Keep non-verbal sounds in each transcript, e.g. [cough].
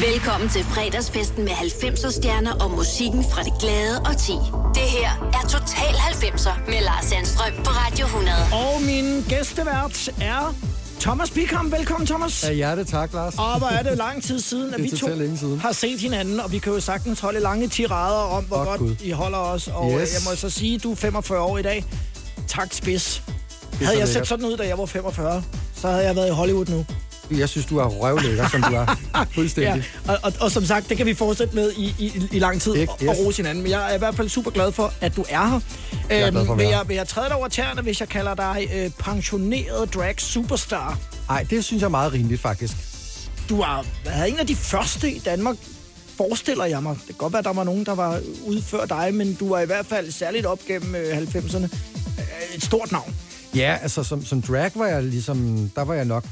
Velkommen til fredagsfesten med 90'er stjerner og musikken fra det glade og ti. Det her er Total 90'er med Lars Sandstrøm på Radio 100. Og min gæstevært er Thomas Bikam. Velkommen, Thomas. Ja, hjertet tak, Lars. Og hvor er det lang tid siden, at vi to siden. har set hinanden, og vi kan jo sagtens holde lange tirader om, hvor Åh, godt Gud. I holder os. Og Yes. jeg må så sige, at du er 45 år i dag. Tak, spids. Havde jeg set sådan ud, da jeg var 45, så havde jeg været i Hollywood nu. Jeg synes, du er røvlækker, som du er. [laughs] Fuldstændig. Ja, og, og, og som sagt, det kan vi fortsætte med i, i, i lang tid Ikke? og, og Yes. rose hinanden. Men jeg er i hvert fald super glad for, at du er her. er glad for at vil, jeg, vil jeg træde dig over tæerne, hvis jeg kalder dig øh, pensioneret drag superstar? Nej, det synes jeg er meget rimeligt, faktisk. Du er, er en af de første i Danmark, forestiller jeg mig. Det kan godt være, der var nogen, der var ude før dig, men du var i hvert fald særligt op gennem øh, 90'erne. Øh, Et stort navn. Ja, altså som, som drag var jeg ligesom... Der var jeg nok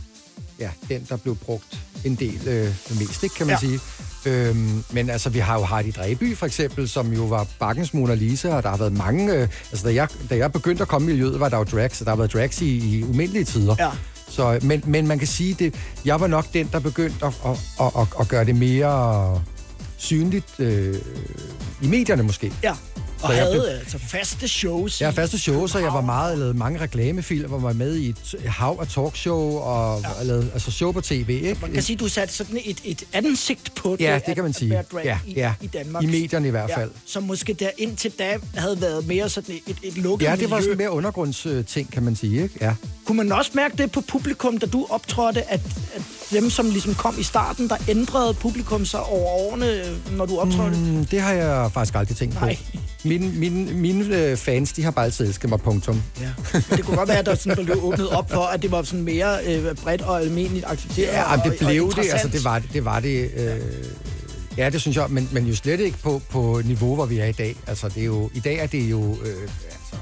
ja, den, der blev brugt en del øh, mest, ikke, kan man Ja. sige. Øhm, men altså, vi har jo Heidi Dreby, for eksempel, som jo var Bakkens Mona Lisa, og der har været mange... Øh, altså, da jeg, da jeg begyndte at komme i miljøet, var der jo drag, så der har været drags i, i umindelige tider. Ja. Så, men, men man kan sige, det, jeg var nok den, der begyndte at, at, at, at, at gøre det mere synligt øh, i medierne måske. Ja. Og jeg havde blev- altså faste shows. Jeg har faste shows, så jeg var meget, jeg lavede mange reklamefilm, og var med i et hav af talkshow, og ja. lavede altså show på tv, ikke? Man kan sige, du satte sådan et, et ansigt på Ja, det, det kan man at, sige. At Ja, i, ja. i Danmark. I medierne i hvert fald. Ja, som måske der indtil da havde været mere sådan et, et lukket Ja, det var miljø. sådan mere undergrundsting, kan man sige, ikke? Ja. Kunne man også mærke det på publikum, da du optrådte, at, at dem, som ligesom kom i starten, der ændrede publikum sig over årene, når du optrådte? Mm, det har jeg faktisk aldrig tænkt Nej. på. Mine, mine, mine øh, fans, de har bare altid elsket mig, punktum. Ja. Men det kunne godt være, at der sådan blev åbnet op for, at det var sådan mere øh, bredt og almindeligt accepteret. Ja, og, det og blev det, altså det var det, var det øh, ja, det synes jeg, men, men jo slet ikke på, på niveau, hvor vi er i dag. Altså, det er jo, i dag er det jo, øh, altså,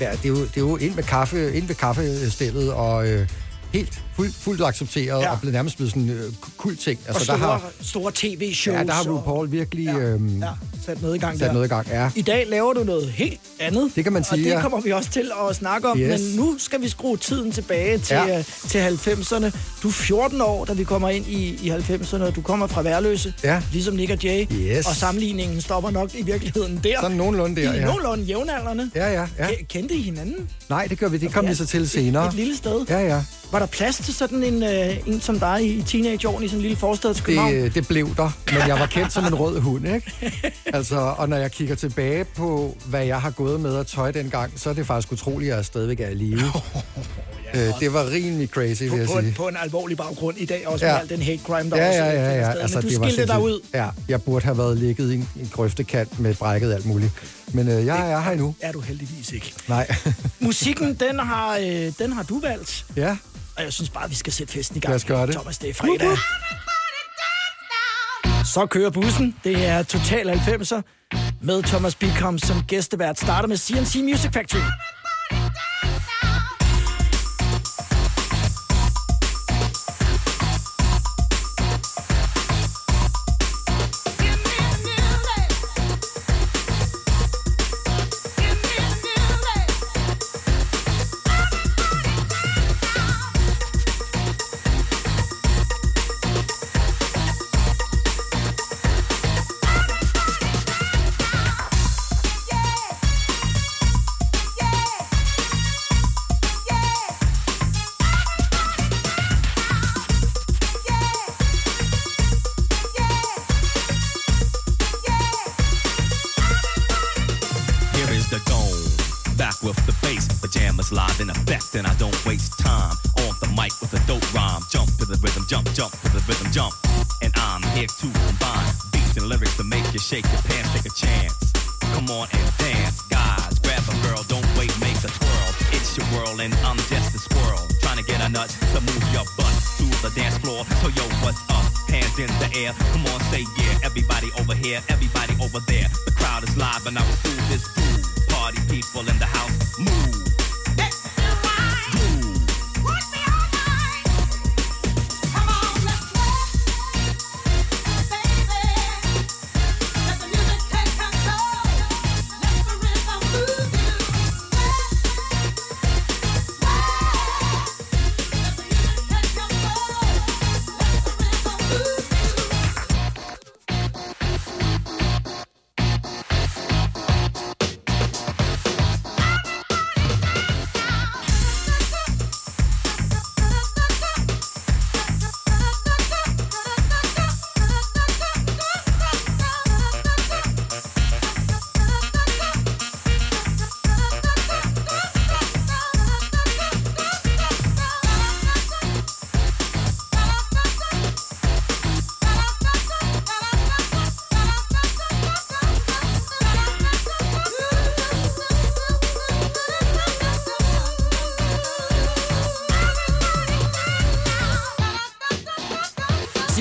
ja, det er jo, det er jo ind med kaffe, ind ved kaffestillet, og øh, helt fuldt, fuldt accepteret, Ja. og blevet nærmest blevet sådan en øh, kul ting. og Altså, store, der har, store tv-shows. ja, der har og- RuPaul virkelig Ja, øhm, ja, sat noget i gang sat der. noget i gang. Ja. I dag laver du noget helt andet. Det kan man Og sige, det ja. kommer vi også til at snakke om. Yes. Men nu skal vi skrue tiden tilbage til, Ja. ja. til 90'erne. Du er 14 år, da vi kommer ind i, i 90'erne. og Du kommer fra Værløse, Ja. ligesom Nick og Jay. Yes. Og sammenligningen stopper nok i virkeligheden der. Sådan nogenlunde der, I ja. nogenlunde jævnaldrende. Ja, ja, ja. Ke- Kendte I hinanden? Nej, det gør vi. Det kom Ja, vi så til et- senere. Et lille sted. Ja, ja. Var der plads til sådan en, øh, en som dig i teenageårene i sådan en lille forstad til København? Det, det blev der, men jeg var kendt som en rød hund, ikke? Altså, og når jeg kigger tilbage på, hvad jeg har gået med at tøj dengang, så er det faktisk utroligt, at jeg stadigvæk er i live. [laughs] øh, det var rimelig crazy, vil på, jeg på, en, sige. på en alvorlig baggrund i dag, også Ja. med al den hate crime, der Ja, også ja, ja, ja. sted. Altså, Men du det skilte dig ud. Ja, jeg burde have været ligget i en, en grøftekant med brækket alt muligt. Men øh, jeg er her endnu. Er du heldigvis ikke. Nej. [laughs] Musikken, den har, øh, den har du valgt. ja, Og jeg synes bare, vi skal sætte festen i gang. Lad os gøre det. Thomas, det er fredag. Så kører bussen. Det er Total 90'er med Thomas Bikram som gæstevært. Starter med CNC Music Factory.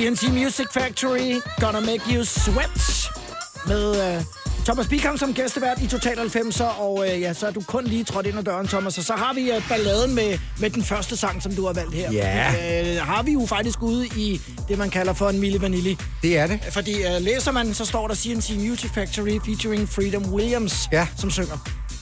CNC Music Factory, Gonna Make You Sweat, med uh, Thomas Bikam som gæstevært i Total 90'er, og uh, ja, så er du kun lige trådt ind ad døren, Thomas, og så har vi uh, balladen med, med den første sang, som du har valgt her. Ja. Uh, har vi jo faktisk ude i det, man kalder for en Milli Vanilli. Det er det. Fordi uh, læser man, så står der CNC Music Factory featuring Freedom Williams, Ja. som synger.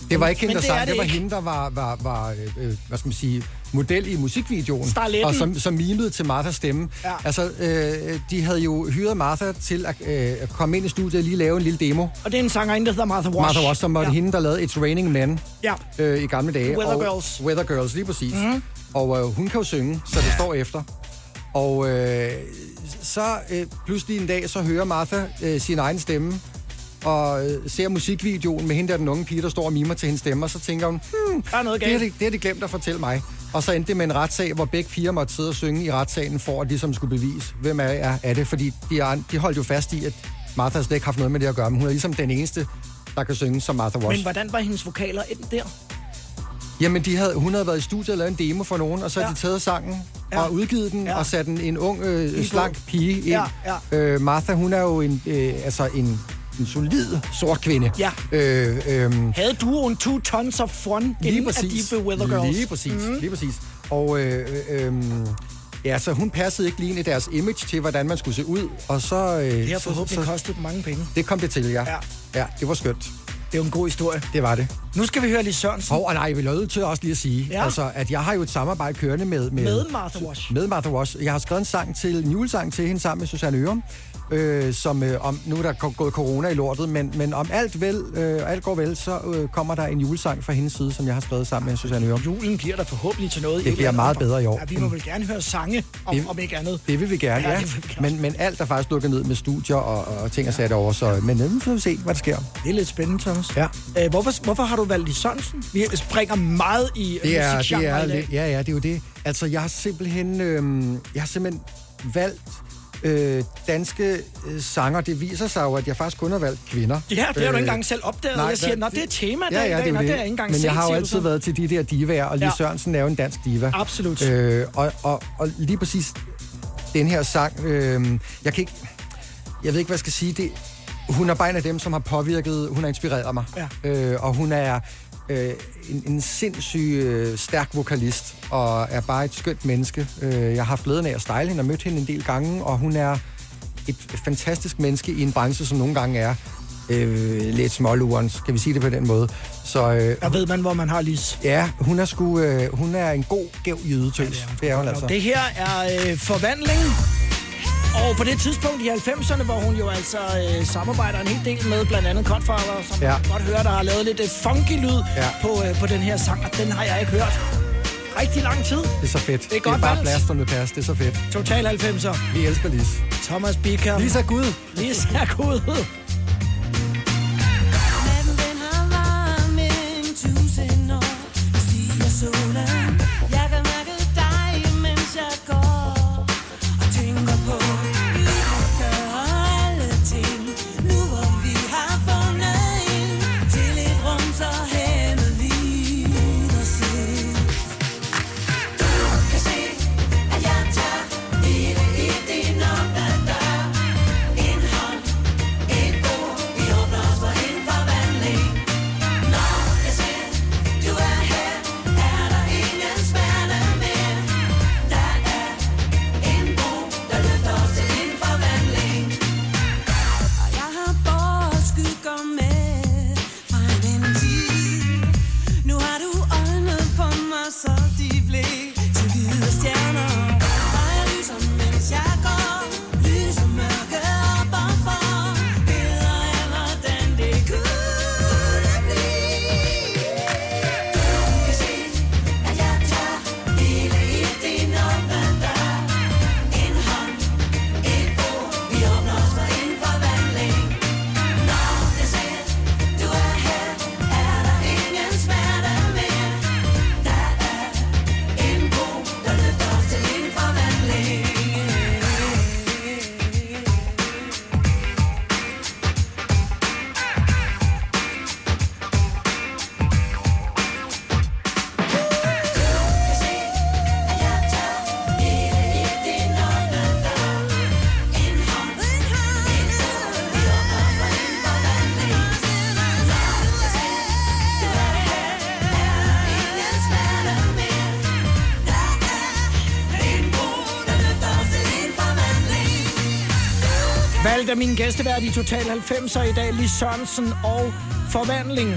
Det var ikke hende, der er sang, det det, var ikke. hende, der var, var, var øh, øh, hvad skal man sige, model i musikvideoen. Starletten. Og som, som mimede til Marthas stemme. Ja. Altså, øh, de havde jo hyret Martha til at øh, komme ind i studiet og lige lave en lille demo. Og det er en sangerinde, der hedder Martha Wash. Martha Wash, som var ja. hende, der lavede It's Raining Men Ja. øh, i gamle dage. Weather og, Girls. Weather Girls, lige præcis. Mm. Og øh, hun kan jo synge, så det står efter. Og øh, så øh, pludselig en dag, så hører Martha øh, sin egen stemme, og øh, ser musikvideoen med hende der, den unge pige, der står og mimer til hendes stemme, og så tænker hun, hmm, Der er noget det har, galt. de, det har de glemt at fortælle mig. Og så endte det med en retssag, hvor begge piger måtte sidde og synge i retssalen, for at de som skulle bevise, hvem er, er, det. Fordi de, er, de holdt jo fast i, at Martha slet ikke haft noget med det at gøre, men hun er ligesom den eneste, der kan synge som Martha Wash. Men hvordan var hendes vokaler endt der? Jamen, de havde, hun havde været i studiet og lavet en demo for nogen, og så har Ja. de taget sangen Ja. og udgivet den, Ja. og sat en, en ung, øh, slank pige ind. Ja, ja. Øh, Martha, hun er jo en, øh, altså en, en solid sort kvinde. Ja. Øh, øh, Havde duoen Two Tons of Fun lige inden præcis. af Deep Weather Girls? Lige præcis, mm. lige præcis. Og øh, øh, øh, ja, så hun passede ikke lige ind i deres image til, hvordan man skulle se ud, og så... Øh, Det har så, forhåbentlig så, kostet dem mange penge. det kom det til, ja. Ja. Ja, det var skønt. Det er en god historie. Det var det. Nu skal vi høre Lis Sørensen. Og, og nej, vi nødt til også lige at sige, Ja. altså, at jeg har jo et samarbejde kørende med... Med, Med Martha Wash. Med Martha Wash. Jeg har skrevet en sang til, en julesang til hende sammen med Susanne Ørum, øh, som øh, om, nu er der gået corona i lortet, men, men om alt, vel, øh, alt går vel, så øh, kommer der en julesang fra hendes side, som jeg har skrevet sammen med Susanne Ørum. Julen bliver der forhåbentlig til noget. i Det et bliver meget bedre i år. Ja, vi må vel gerne høre sange, om, Det- om ikke andet. Det vil vi gerne, Ja, ja. vi. Men, men alt er faktisk lukket ned med studier og, og ting og sat over, så men øh, nu får vi se, hvad der sker. Det er lidt spændende, Thomas. Ja. Øh, hvorfor, hvorfor har du valgt Lis Sørensen? Vi springer meget i Det er, det er i dag. ja, ja, det er jo det. Altså, jeg har simpelthen, øh, jeg har simpelthen valgt øh, danske øh, sanger. Det viser sig jo, at jeg faktisk kun har valgt kvinder. Ja, det har du Øh, ikke engang selv opdaget. nej, jeg siger, hvad- nå, det er tema Ja, ja, dag. det er det det. jeg ikke engang Men set, jeg har jo du altid været til de der divaer, og Lis Ja. Sørensen er jo en dansk diva. Absolut. Øh, og, og, og lige præcis den her sang, øh, jeg kan ikke, jeg ved ikke, hvad jeg skal sige, det, hun er bare en af dem, som har påvirket, hun har inspireret mig. Ja. Øh, og hun er øh, en, en sindssyg øh, stærk vokalist, og er bare et skønt menneske. Øh, jeg har haft glæden af at style hende og mødt hende en del gange, og hun er et fantastisk menneske i en branche, som nogle gange er øh, lidt smålurens, kan vi sige det på den måde. Så øh, Der ved man, hvor man har Lis. ja, hun er, sgu, øh, hun er en god, gæv jydetøs. Ja, det er hun altså. Det her er øh, Forvandling. Og på det tidspunkt i 90'erne, hvor hun jo altså øh, samarbejder en hel del med blandt andet Godfather, som ja. Man godt høre, der har lavet lidt øh, funky lyd Ja. på, øh, på den her sang, og den har jeg ikke hørt rigtig lang tid. Det er så fedt. Det er godt det er bare valgt. blast from the past. Det er så fedt. Total 90'er. Vi elsker Lis. Thomas Bickham. Lisa Gud. Lisa Gud. Natten Valgt af min gæstevært i Total 90'er i dag, Lis Sørensen og Forvandling.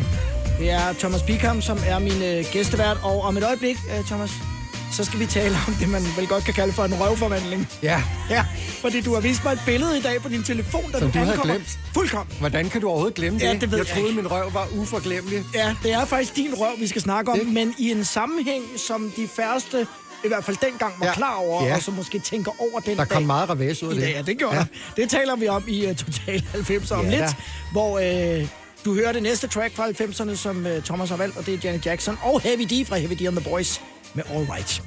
Det er Thomas Bikam, som er min øh, gæstevært, og om et øjeblik, øh, Thomas, så skal vi tale om det, man vel godt kan kalde for en røvforvandling. Ja, Ja, fordi du har vist mig et billede i dag på din telefon, da Som du havde ankommer. glemt. Fuldkommen. hvordan kan du overhovedet glemme det? Ja, det ved jeg jeg troede, ikke. min røv var uforglemmelig. Ja, det er faktisk din røv, vi skal snakke om, Ikke? men i en sammenhæng, som de færreste, i hvert fald dengang, var Ja. klar over, Ja. og som måske tænker over den Der dag. kom meget revers ud af det. dag, ja, det gjorde ja. der. Det taler vi om i uh, Total 90 om Ja, lidt, da. hvor uh, du hører det næste track fra 90'erne, som uh, Thomas har valgt, og det er Janet Jackson og Heavy D fra Heavy D and the Boys med All Right. 10,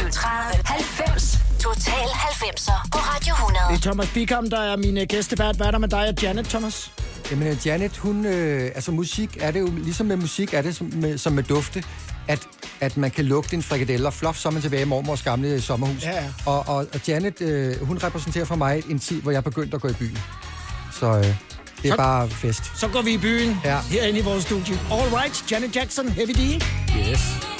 20, 30, 90. Total 90'er på Radio 100. Det er Thomas Bikam, der er min uh, gæstevært. Hvad er der med dig og Janet, Thomas? Jamen, øh, Janet, hun... Øh, altså, musik er det jo... Ligesom med musik er det som med, som med dufte, at, at man kan lugte en frikadelle, og fluff, så er man tilbage i mormors gamle sommerhus. Ja, ja. Og, og, og Janet, øh, hun repræsenterer for mig en tid, hvor jeg begyndte at gå i byen. Så øh, det er så... bare fest. Så går vi i byen Ja. herinde i vores studie. All Right, Janet Jackson, Heavy D. Yes.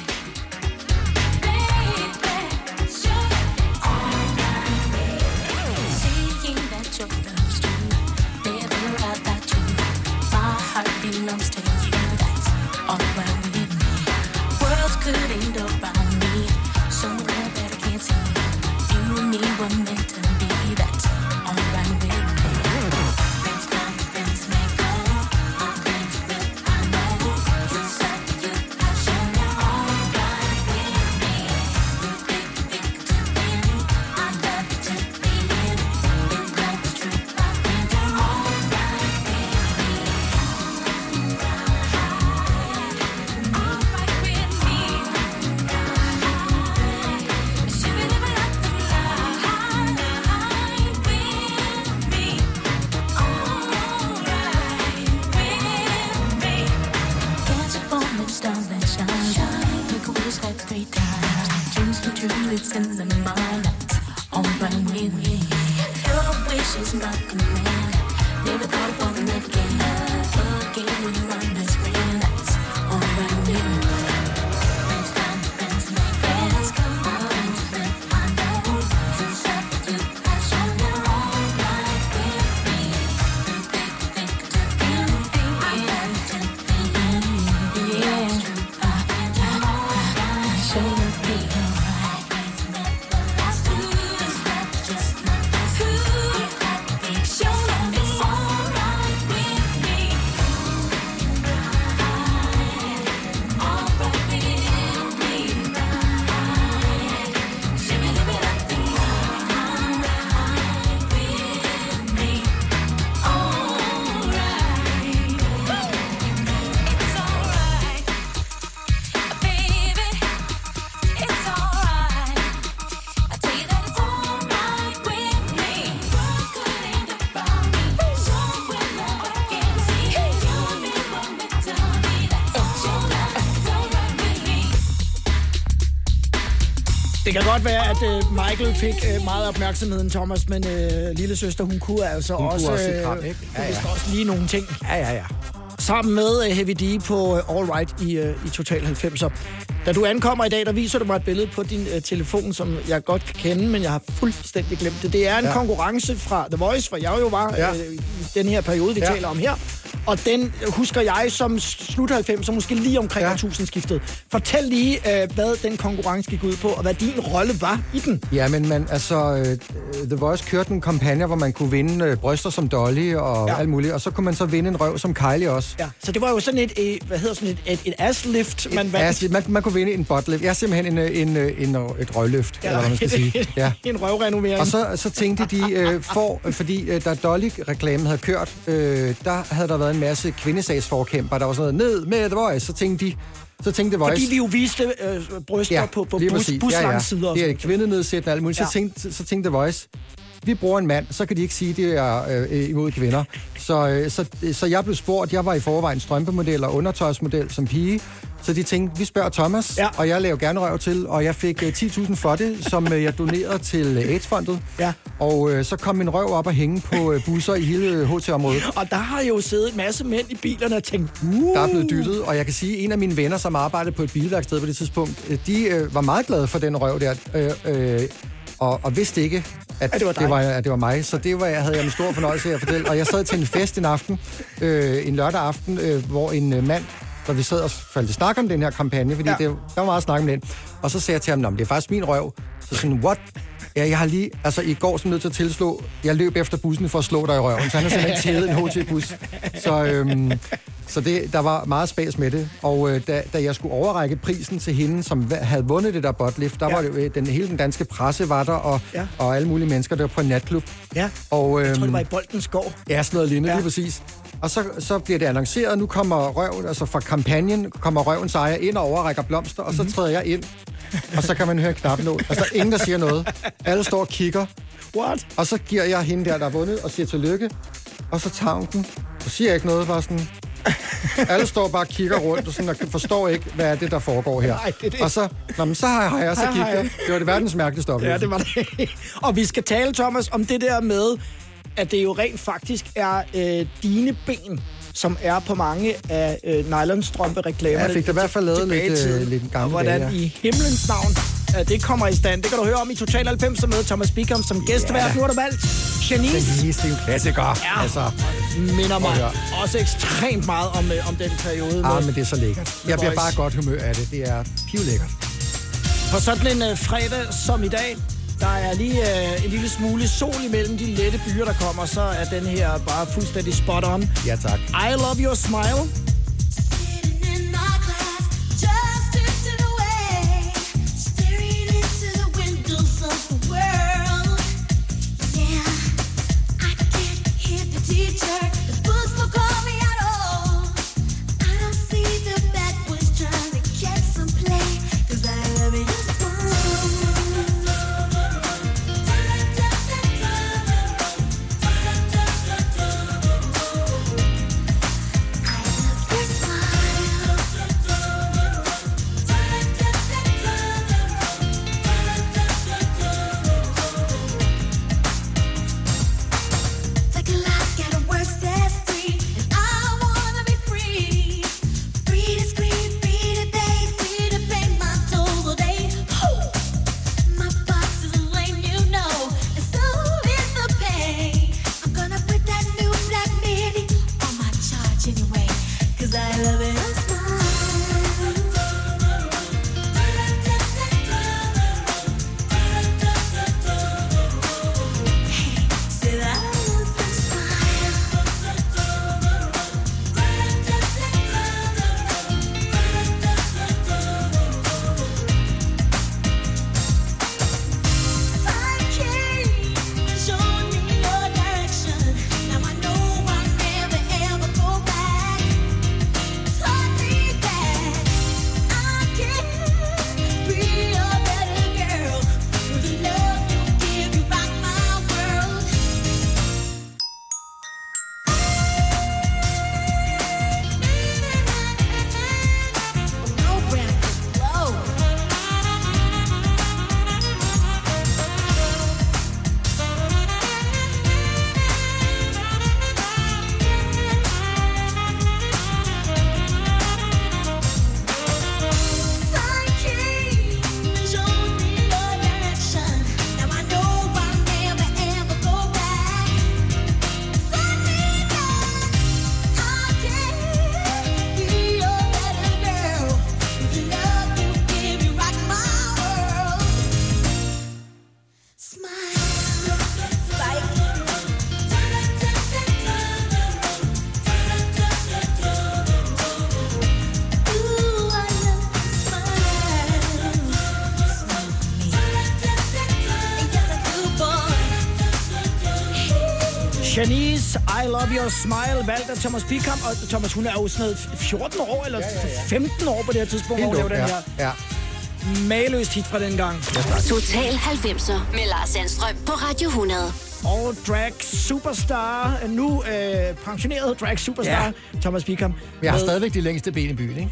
Det kan godt være, at øh, Michael fik øh, meget opmærksomheden, Thomas, men øh, lille søster, hun kunne altså Hun kunne også, også et kram, ikke? Ja, ja. også lige nogle ting. Ja, ja, ja. Sammen med øh, Heavy D på øh, All Right i, øh, i Total 90'er. Da du ankommer i dag, der viser du mig et billede på din øh, telefon, som jeg godt kan kende, men jeg har fuldstændig glemt det. Det er en ja. Konkurrence fra The Voice, hvor jeg jo var Ja. øh, i den her periode, vi. Ja. taler om her. Og den øh, husker jeg som slut 90'er, måske lige omkring ja. Ja. årtusindskiftet. Fortæl lige, øh, hvad den konkurrence gik ud på, og hvad din rolle var i den. Ja, men man, altså, øh, The Voice kørte en kampagne, hvor man kunne vinde øh, bryster som Dolly og Ja. ja. alt muligt, og så kunne man så vinde en røv som Kylie også. Ja, så det var jo sådan et, øh, hvad hedder sådan et, et, et asslift, man vandt. Altså, man, man kunne vinde en buttlift. Jeg er simpelthen en, øh, en, øh, en, en et røgløft, ja. eller hvad man skal sige. [laughs] Ja. en røvrenovering. Og så, så tænkte de, øh, for, fordi øh, da Dolly-reklamen havde kørt, øh, der havde der været en masse kvindesagsforkæmper, der var sådan noget, ned med The Voice. Så tænkte de, så tænkte Voice... Fordi vi jo viste øh, bryster ja, på, på bus, buslangsider. og Ja, ja. Det er kvindenedsættende og alt muligt. Ja. Så, tænkte, så tænkte Voice, vi bruger en mand, så kan de ikke sige, at det er øh, imod kvinder. Så, øh, så, så jeg blev spurgt, jeg var i forvejen strømpemodel og undertøjsmodel som pige, så de tænkte, vi spørger Thomas, Ja. og jeg laver gerne røv til, og jeg fik øh, 10.000 for det, som øh, jeg donerede til øh, AIDS-fondet. Ja. Og øh, så kom min røv op og hænge på øh, busser i hele HT-området. Og der har jo siddet en masse mænd i bilerne og tænkt, uh, Der er blevet dyttet, og jeg kan sige, at en af mine venner, som arbejdede på et bilværksted på det tidspunkt, øh, de øh, var meget glade for den røv der, øh, øh, og, og vidste ikke, at At det var dig. det var, at det var mig. Så det var, jeg havde jeg med stor fornøjelse af at fortælle. Og jeg sad til en fest en aften, øh, en lørdag aften, øh, hvor en øh, mand, hvor vi sad og faldt i snak om den her kampagne, fordi Ja. det, der var meget snak om den. Og så sagde jeg til ham, "Nå, men det er faktisk min røv. Så sådan, what? Ja, jeg har lige, altså i går som nødt til at tilslå, jeg løb efter bussen for at slå dig i røven, så han har simpelthen tædet en HT-bus. Så, øhm, så det, der var meget spas med det. Og øh, da, da jeg skulle overrække prisen til hende, som havde vundet det der botlift, der Ja. var det, øh, den, hele den danske presse var der, og, Ja. og alle mulige mennesker, der var på en natklub. Ja. Og, øhm, Jeg tror, det var i Boldens Gård. Ja, sådan noget lignende, ja. lige præcis. Og så, så bliver det annonceret, nu kommer røven, altså fra kampagnen, kommer røvens ejer ind og overrækker blomster, og så Mhm. træder jeg ind, og så kan man høre knapnål. Altså, der er ingen, der siger noget. Alle står og kigger, What? og så giver jeg hende der, der har vundet, og siger tillykke, og så tager hun den, og siger ikke noget, bare sådan... Alle står bare og kigger rundt, og, sådan, og forstår ikke, hvad er det, der foregår her. Nej, det er det. Og så, nå, men så har jeg, så jeg. Det var det verdens mærkeligste Ja, oplevelse. det var det. Og vi skal tale, Thomas, om det der med, at det jo rent faktisk er øh, dine ben, som er på mange af øh, nylonstrømpe-reklamerne. Ja, jeg fik da i hvert fald lavet lidt, øh, lidt gamle Og hvordan dage, ja. i himlens navn øh, det kommer i stand. Det kan du høre om i Total 90 med Thomas Bickham som gæstevært. Ja. Nu har du valgt Janice. Den det er en klassiker. Ja. Altså, minder mig også ekstremt meget om, øh, om den periode. ah, med- men det er så lækkert. Jeg bliver bare godt humør af det. Det er pivlækkert. På sådan en øh, fredag som i dag, der er lige øh, en lille smule sol imellem de lette byer, der kommer, så er den her bare fuldstændig spot on. Ja, tak. I love your smile. Your smile, valgt af Thomas Bickham. Og Thomas, hun er jo sådan noget 14 år, eller 15 år på det her tidspunkt, hvor hun laver den her ja. ja. maløst hit fra den gang. Total 90'er med Lars Sandstrøm på Radio 100. Og drag superstar, nu øh, pensioneret drag superstar, Ja. Thomas Bickham. Jeg har med- stadigvæk de længste ben i byen, ikke?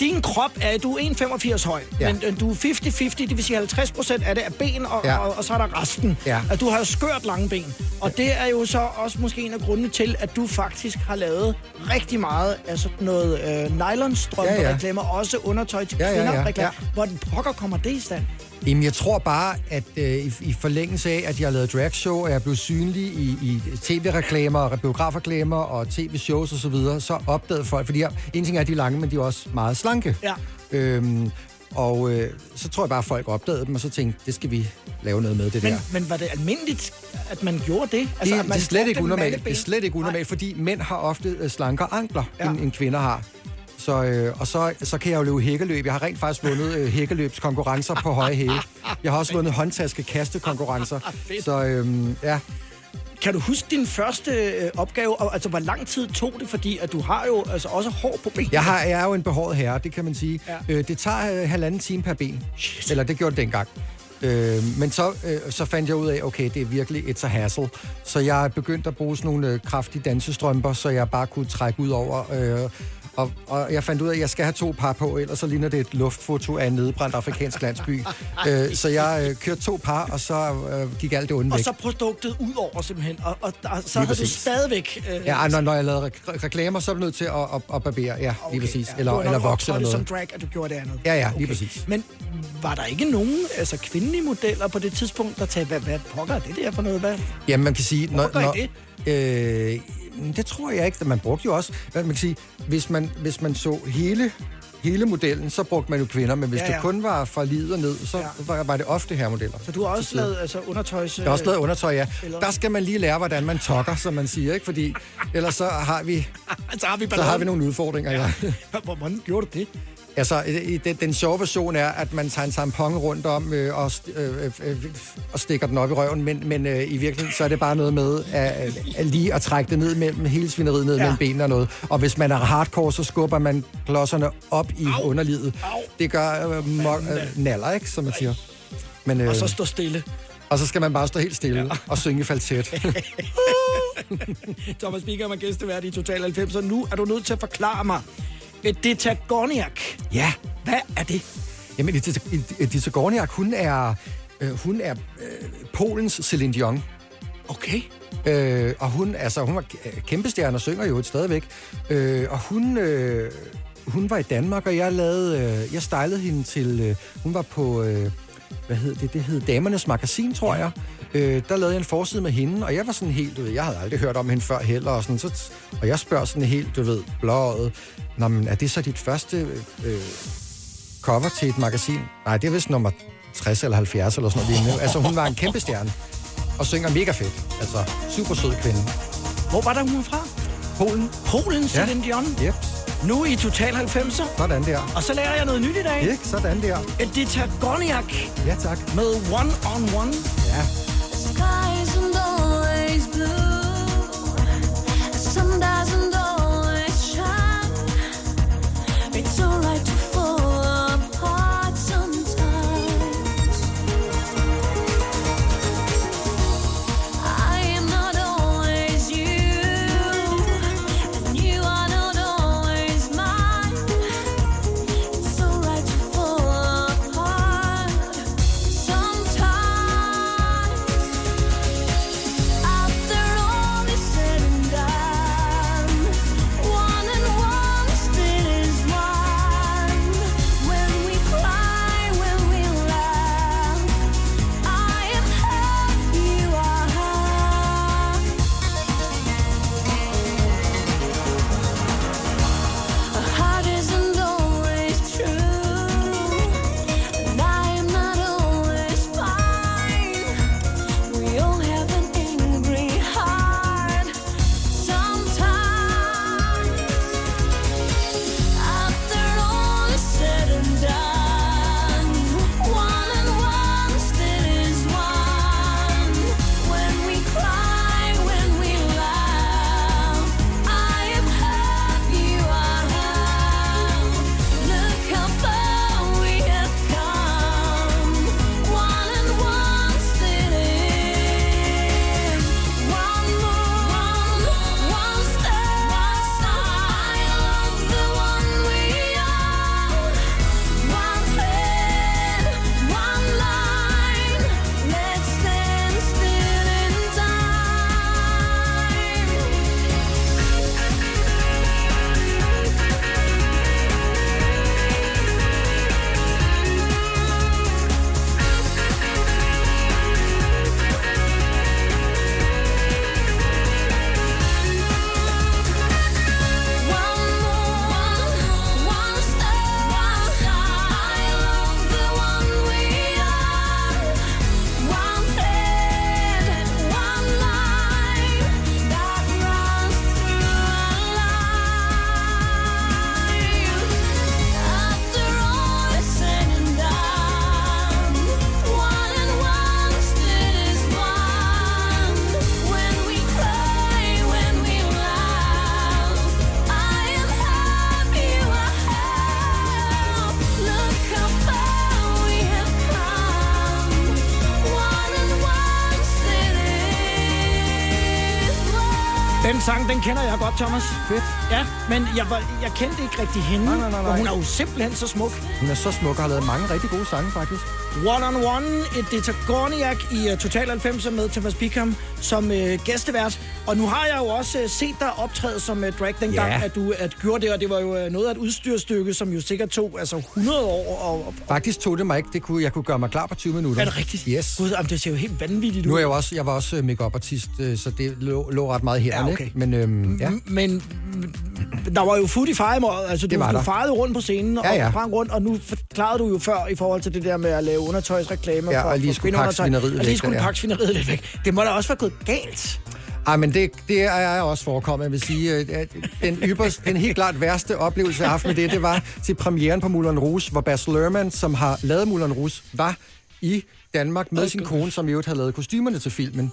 Din krop er, du er 1,85 høj, ja. Ja. men øh, du er 50-50, det vil sige 50 procent af det er ben, og, ja. Ja. og, og så er der resten. Ja. At du har jo skørt lange ben. Og det er jo så også måske en af grundene til, at du faktisk har lavet rigtig meget af sådan noget øh, nylonstrømpe-reklamer, Ja, ja. også undertøj til Ja, ja, kvinder ja, reklamer. ja. Hvordan pokker kommer det i stand? Jamen, jeg tror bare, at øh, i, i forlængelse af, at jeg har lavet dragshow, og jeg er blevet synlig i, i tv-reklamer, og biografreklamer og tv-shows osv., så, videre, så opdagede folk, fordi jeg, en ting er, at de er lange, men de er også meget slanke. Ja. Øhm, og øh, så tror jeg bare, at folk opdagede dem, og så tænkte, det skal vi lave noget med, det Men, der. men var det almindeligt, at man gjorde det? Det, at det man er slet ikke unormalt. Det er slet ikke unormalt, fordi mænd har ofte øh, slankere ankler, ja. end, end kvinder har. Så, øh, og så, så kan jeg jo løbe hækkeløb. Jeg har rent faktisk vundet øh, hækkeløbskonkurrencer på høje hæle. Jeg har også vundet håndtaske kastekonkurrencer. [laughs] Så øh, ja, Kan du huske din første øh, opgave, og altså hvor lang tid tog det, fordi at du har jo altså også hår på benene? jeg, har, jeg er jo en behåret herre, det kan man sige. Ja. Øh, det tager øh, halvanden time per ben. Shit. Eller det gjorde det dengang. Øh, men så, øh, så fandt jeg ud af, okay, det er virkelig et a hassle. Så jeg begyndte at bruge sådan nogle øh, kraftige dansestrømper, så jeg bare kunne trække ud over. Øh, og, og jeg fandt ud af, at jeg skal have to par på, ellers så ligner det et luftfoto af en nedbrændt afrikansk landsby. [laughs] øh, så jeg øh, kørte to par, og så øh, gik alt det onde Og så produktet ud over simpelthen, og, og, og så Lige havde du præcis. stadigvæk... Øh, Ja, når, når jeg lavede re- reklamer, så er du nødt til at, at, at barbere. Ja, lige præcis. ja. Eller, Det eller du vokse eller noget. som drag, at du gjorde det andet. Ja, ja, lige præcis. Men var der ikke nogen altså kvindelige modeller på det tidspunkt, der tager, hvad, hvad pokker er det der for noget? Hvad? Jamen, man kan sige... Når, når, Øh, det tror jeg ikke. Man brugte jo også... Man kan sige, hvis man, hvis man så hele hele modellen, så brugte man jo kvinder, men hvis Ja, ja, ja. ja. det kun var fra livet og ned, så Ja. ja. var, var det ofte her modeller. Så du har også lavet altså, undertøjs... Jeg har også lavet undertøj, ja. Eller- Der skal man lige lære, hvordan man tokker, som man siger, ikke? Fordi ellers så har vi, [laughs] så har vi, så har vi nogle udfordringer, ja. [laughs] Hvor- Hvordan gjorde du det? Altså, i- den, den sjove version er, at man tager en tampon rundt om øh, og, st- øh, øh, og stikker den op i røven, men, men øh, i virkeligheden så er det bare noget med at, at lige at trække det ned mellem hele svineriet ned Ja. mellem benene og noget. Og hvis man er hardcore, så skubber man klodserne op i Au. underlivet. Au. Det gør øh, mo- øh, naller, ikke, som man siger. Men, øh, Og så stå stille. og så skal man bare stå helt stille ja. og synge falset. [laughs] Thomas Bikker er gæstevært i Total 90, og nu er du nødt til at forklare mig. Et Detagoniak. ja. Hvad er det? Jamen, Edith Gorniak, hun er, øh, hun er øh, Polens Celine Dion. Okay. Øh, og hun, altså, hun var kæmpestjerne og synger jo et stadigvæk. Øh, og hun, øh, hun var i Danmark, og jeg lavede, øh, jeg stylede hende til, øh, hun var på, øh, hvad hed det, det hed Damernes Magasin, tror jeg. Øh, der lavede jeg en forside med hende, og jeg var sådan helt, du ved, jeg havde aldrig hørt om hende før heller, og, sådan, så, og jeg spørger sådan helt, du ved, blåret, Nå, men er det så dit første øh, cover til et magasin? Nej, det er vist nummer 60 eller 70 eller sådan noget. Altså, hun var en kæmpe stjerne og synger mega fedt. Altså, super sød kvinde. Hvor var der hun fra? Polen. Polen, Celine Dion. Yep, Nu i Total 90'er. sådan der. Og så lærer jeg noget nyt i dag. Ikke? Sådan der. Et Detagoniak Ja, tak. med One on One. Kender jeg godt, Thomas. Fedt. Ja, men jeg, var, jeg kendte ikke rigtig hende. Nej, nej, nej, nej. Og hun er jo simpelthen så smuk. Hun er så smuk og har lavet mange rigtig gode sange, faktisk. One on One, et Detagorniak i uh, Total 90 med Thomas Bickham som uh, gæstevært. Og nu har jeg jo også uh, set dig optræde som uh, drag dengang, Ja. at du at gjorde det, og det var jo uh, noget af et udstyrstykke, som jo sikkert tog altså 100 år. Og, og, Faktisk tog det mig ikke. Det kunne, jeg kunne gøre mig klar på 20 minutter. er det rigtigt? Yes. Gud, jamen, det ser jo helt vanvittigt ud. Nu er jeg jo også, jeg var også øh, make artist så det lå, lå ret meget her, Ja, okay. ikke? Men øhm, ja. Men der var jo fut i fejremåret. Altså, du, du der. fejrede rundt på scenen Ja, ja. og sprang rundt, og nu forklarede du jo før i forhold til det der med at lave undertøjsreklamer Ja, for, og lige for skulle pakke svineriet Og lige væk, skulle pakke svineriet lidt væk. Det må da også være gået galt. Ej, men det, det er jeg også forekommet. Jeg vil sige, øh, at den, ypperst, den helt klart værste oplevelse, jeg har haft med det, det var til premieren på Moulin Rouge, hvor Baz Luhrmann, som har lavet Moulin Rouge, var i Danmark med sin kone, som i øvrigt havde lavet kostymerne til filmen.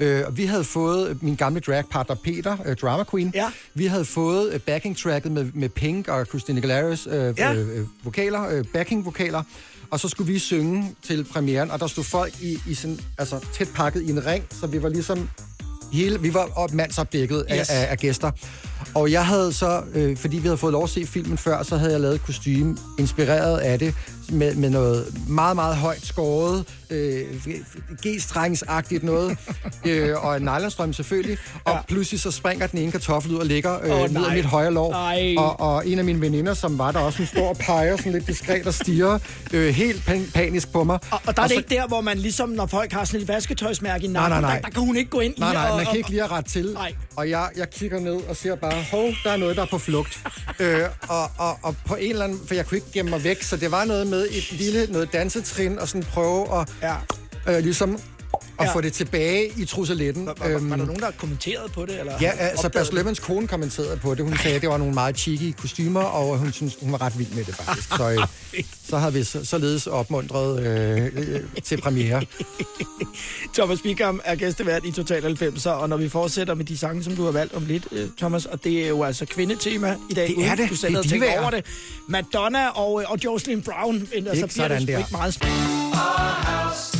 Øh, og vi havde fået min gamle dragpartner Peter, øh, drama queen. Ja. Vi havde fået øh, backing tracket med, med Pink og Christina Aguilera's øh, Ja. øh, øh, vokaler, øh, backing vokaler. Og så skulle vi synge til premieren, og der stod folk i, i sådan, altså, tæt pakket i en ring, så vi var ligesom hele, vi var op mandsopdækket af, Yes. yes. af, af gæster. Og jeg havde så, øh, fordi vi havde fået lov at se filmen før, så havde jeg lavet et kostume inspireret af det, med, med noget meget, meget højt skåret, øh, G-strengsagtigt noget, [laughs] øh, og en nylonstrøm selvfølgelig. Og Ja. pludselig så springer den ene kartoffel ud og ligger øh, oh, ned nej. af mit højre lår. Og, og en af mine veninder, som var der også, hun står og peger sådan lidt diskret og stiger øh, helt pan- panisk på mig. Og, og der er det så- ikke der, hvor man ligesom, når folk har sådan et vasketøjsmærke i Nej, nakken, nej, nej. Der, der kan hun ikke gå ind Nej, lige nej, og, man kan og- ikke lige ret til. Nej. Og jeg, jeg kigger ned og ser bare, hov, der er noget, der er på flugt. [laughs] øh, og, og, og på en eller anden, for jeg kunne ikke gemme mig væk, så det var noget med et lille noget dansetrin og sådan prøve at Ja. øh, ligesom at Ja. få det tilbage i trusseletten. Var, var, var der nogen, der kommenterede på det? Eller Ja, altså Bas det? Lømmens kone kommenterede på det. Hun sagde, at det var nogle meget cheeky kostymer, og hun synes, hun var ret vild med det faktisk. Så, øh, [laughs] så har vi så, således opmuntret øh, øh, til premiere. [laughs] Thomas Bickham er gæstevært i Total 90, og når vi fortsætter med de sange, som du har valgt om lidt, øh, Thomas, og det er jo altså kvindetema i dag. Det er uden det. Du Det selv er havde tænkt over det. Madonna og, og Jocelyn Brown, altså bliver Ikke det sådan sgu der. ikke meget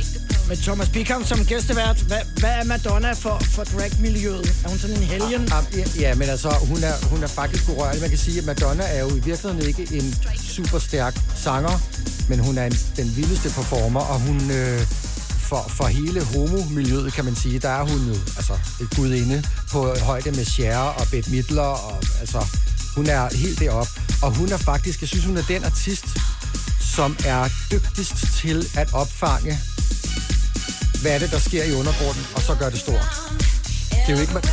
Med Thomas Bickham som gæstevært. Hvad, hvad er Madonna for, for dragmiljøet? Er hun sådan en helgen? Ja, ja, ja, men altså, hun er, hun er faktisk urørlig. Man kan sige, at Madonna er jo i virkeligheden ikke en super stærk sanger, men hun er en, den vildeste performer, og hun... Øh, for, for hele homomiljøet, kan man sige, der er hun jo altså, et gudinde på højde med Cher og Bette Midler, og altså, hun er helt derop. Og hun er faktisk, jeg synes, hun er den artist, som er dygtigst til at opfange, hvad er det, der sker i undergrunden, og så gør det stort. Det er jo ikke man...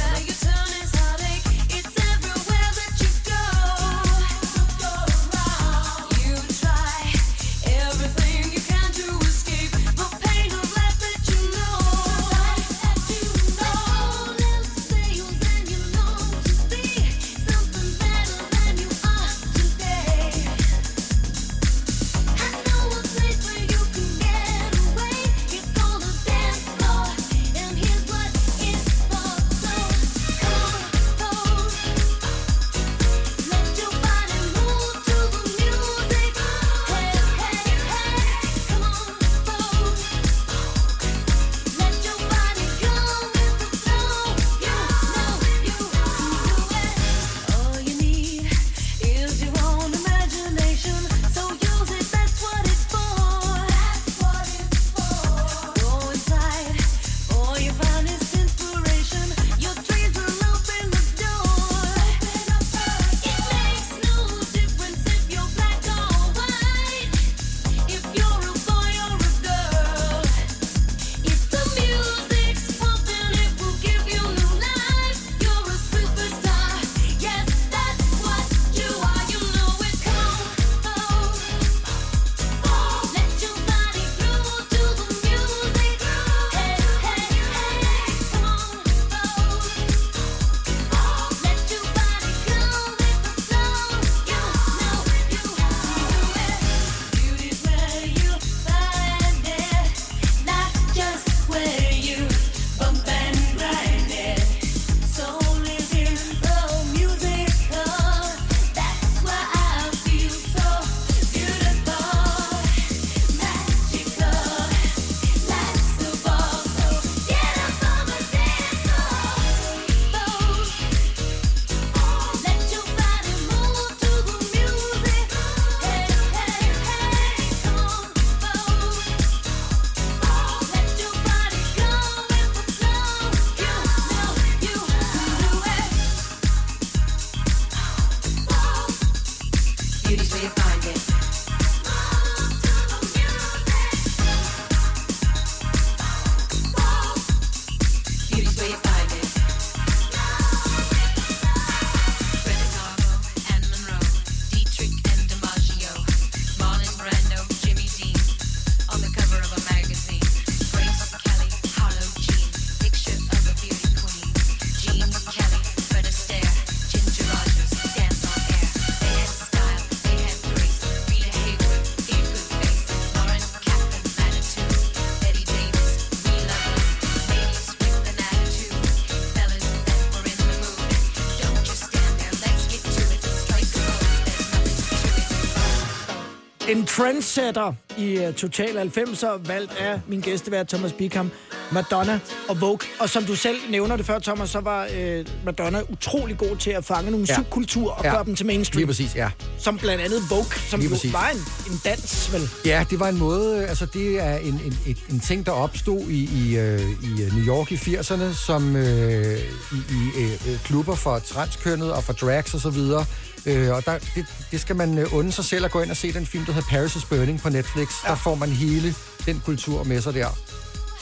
trendsetter i uh, Total 90'er, valgt af min gæstevært Thomas Bickham, Madonna og Vogue. Og som du selv nævner det før, Thomas, så var uh, Madonna utrolig god til at fange nogle ja. Subkulturer og Ja. gøre dem til mainstream. Lige præcis, ja. Som blandt andet Vogue, som Lige jo præcis. var en, en dans, vel? Ja, det var en måde, altså det er en, en, et, en ting, der opstod i, i, øh, i øh, New York i 80'erne, som øh, i, i øh, øh, klubber for transkønnet og for drags og så videre. Øh, og der, det, det skal man øh, unde sig selv at gå ind og se den film, der hedder Paris is Burning på Netflix. Ja. Der får man hele den kultur med sig der.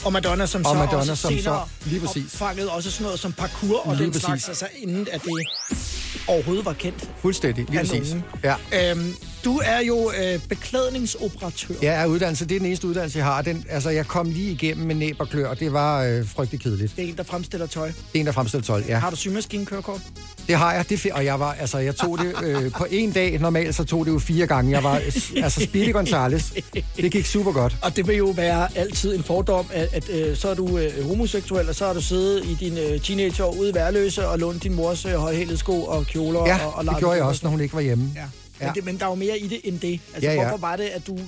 Og Madonna, som Og så Madonna, også som så- lige præcis. opfangede også sådan noget som parkour og Lige den præcis. slags, altså inden at det overhovedet var kendt. Fuldstændig, lige præcis. Ja. Øhm, du er jo øh, beklædningsoperatør. Ja, er uddannelse. Det er den eneste uddannelse, jeg har. Den, altså, jeg kom lige igennem med næb og klør, og det var øh, frygtelig kedeligt. Det er en, der fremstiller tøj. Det er en, der fremstiller tøj, ja. Har du symaskinkørekort? Det har jeg, det, og jeg var, altså, jeg tog det øh, på en dag, normalt så tog det jo fire gange. Jeg var, altså, Speedy Gonzales. Det gik super godt. Og det vil jo være altid en fordom, at, at øh, så er du øh, homoseksuel, og så har du siddet i dine øh, teenageår ude i værløse og lånt din mors øh, højhælede sko og kjoler. Ja, og, og det gjorde jeg også, når hun ikke var hjemme. Ja. Ja. Men, det, men der er jo mere i det end det. Altså, Ja, ja. hvorfor var det, at du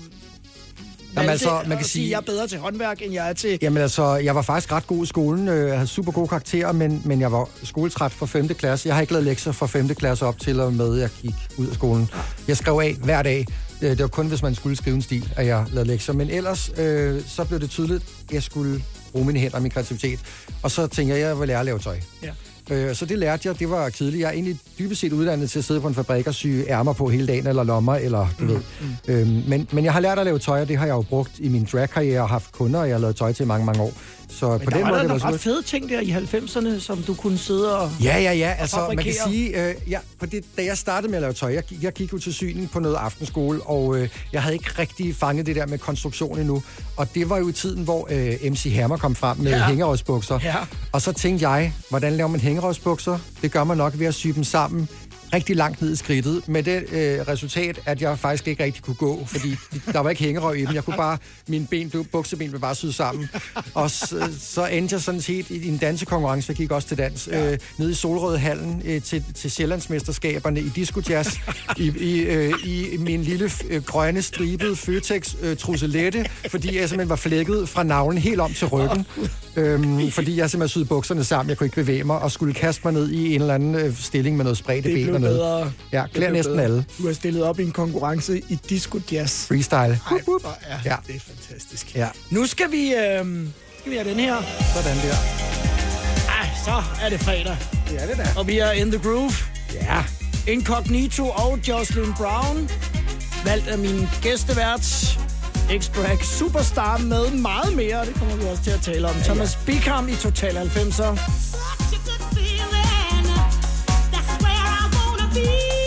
Jamen, altså, man kan at sige, at jeg er bedre til håndværk, end jeg er til... Jamen altså, jeg var faktisk ret god i skolen. Øh, Jeg havde super gode karakterer, men, men jeg var skoletræt fra 5. klasse. Jeg har ikke lavet lektier fra 5. klasse op til og med, jeg gik ud af skolen. Jeg skrev af hver dag. Øh, Det var kun, hvis man skulle skrive en stil, at jeg lavede lektier. Men ellers, øh, så blev det tydeligt, at jeg skulle bruge mine hænder og min kreativitet. Og så tænkte jeg, at jeg ville lære at lave tøj. Ja. Øh, så det lærte jeg. Det var kedeligt. Jeg er egentlig dybest set uddannet til at sidde på en fabrik og sy ærmer på hele dagen, eller lommer, eller du mm, ved. Øhm, men, men jeg har lært at lave tøj, og det har jeg jo brugt i min drag-karriere og haft kunder, og jeg har lavet tøj til mange, mange år. Så Men på der den var måde, der var nogle ret fede ting der i 90'erne, som du kunne sidde og Ja, ja, ja. Altså, man kan sige, øh, ja, på det, da jeg startede med at lave tøj, jeg, jeg gik jo til syning på noget aftenskole, og øh, jeg havde ikke rigtig fanget det der med konstruktion endnu. Og det var jo i tiden, hvor øh, MC Hammer kom frem med Ja. hængerådsbukser. Ja. Og så tænkte jeg, hvordan laver man hængerådsbukser? Det gør man nok ved at sy dem sammen rigtig langt ned i skridtet, med det øh, resultat, at jeg faktisk ikke rigtig kunne gå, fordi der var ikke hængerøv i dem. Jeg kunne bare, mine ben, bukseben blev bare syet sammen. Og så, så endte jeg sådan set i en dansekonkurrence, jeg gik også til dans, ja. øh, nede i Solrødhallen øh, til, til Sjællandsmesterskaberne i disco jazz, i, i, øh, i min lille øh, grønne stribede Føtex øh, truselette, fordi jeg simpelthen var flækket fra navlen helt om til ryggen, øhm, [laughs] fordi jeg simpelthen syede bukserne sammen, jeg kunne ikke bevæge mig, og skulle kaste mig ned i en eller anden øh, stilling med noget spredte ben og noget. Ja, klæder næsten bedre. alle. Du har stillet op i en konkurrence i disco jazz. Freestyle. Ej, hvor er Ja. det er fantastisk. Ja, Nu skal vi, øh, skal vi have den her. sådan der. Ej, så er det fredag. Det er det da. Og vi er in the groove. Ja. Incognito og Jocelyn Brown. Valgt af min gæstevært. X-Brag Superstar med meget mere. Det kommer vi også til at tale om. Thomas Bickham i Total 90'er. Please you, always there when I need you,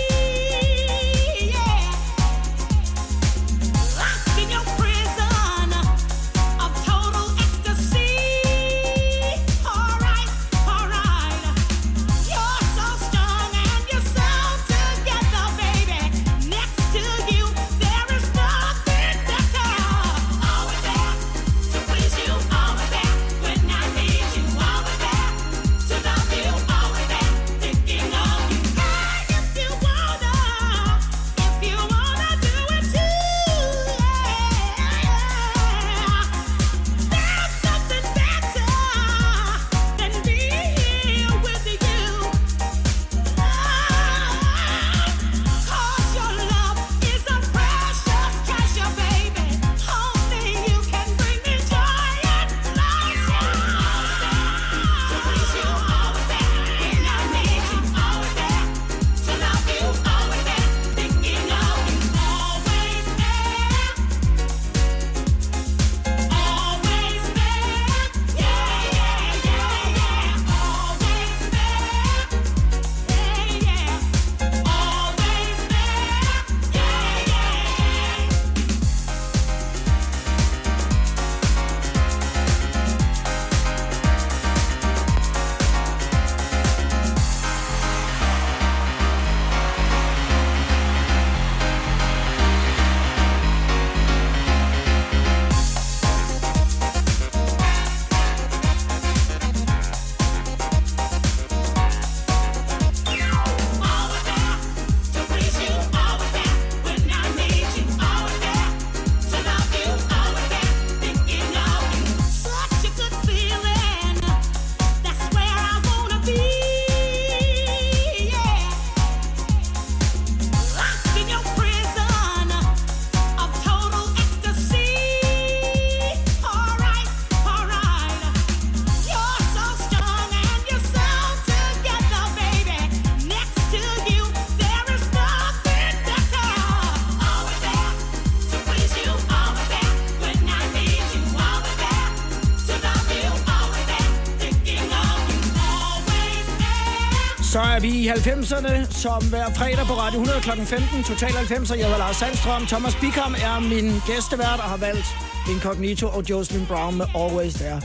vi i 90'erne, som hver fredag på Radio 100 kl. 15. Total 90'er. Jeg hedder Lars Sandstrøm. Thomas Bikam er min gæstevært og har valgt Incognito og Jocelyn Brown med Always There.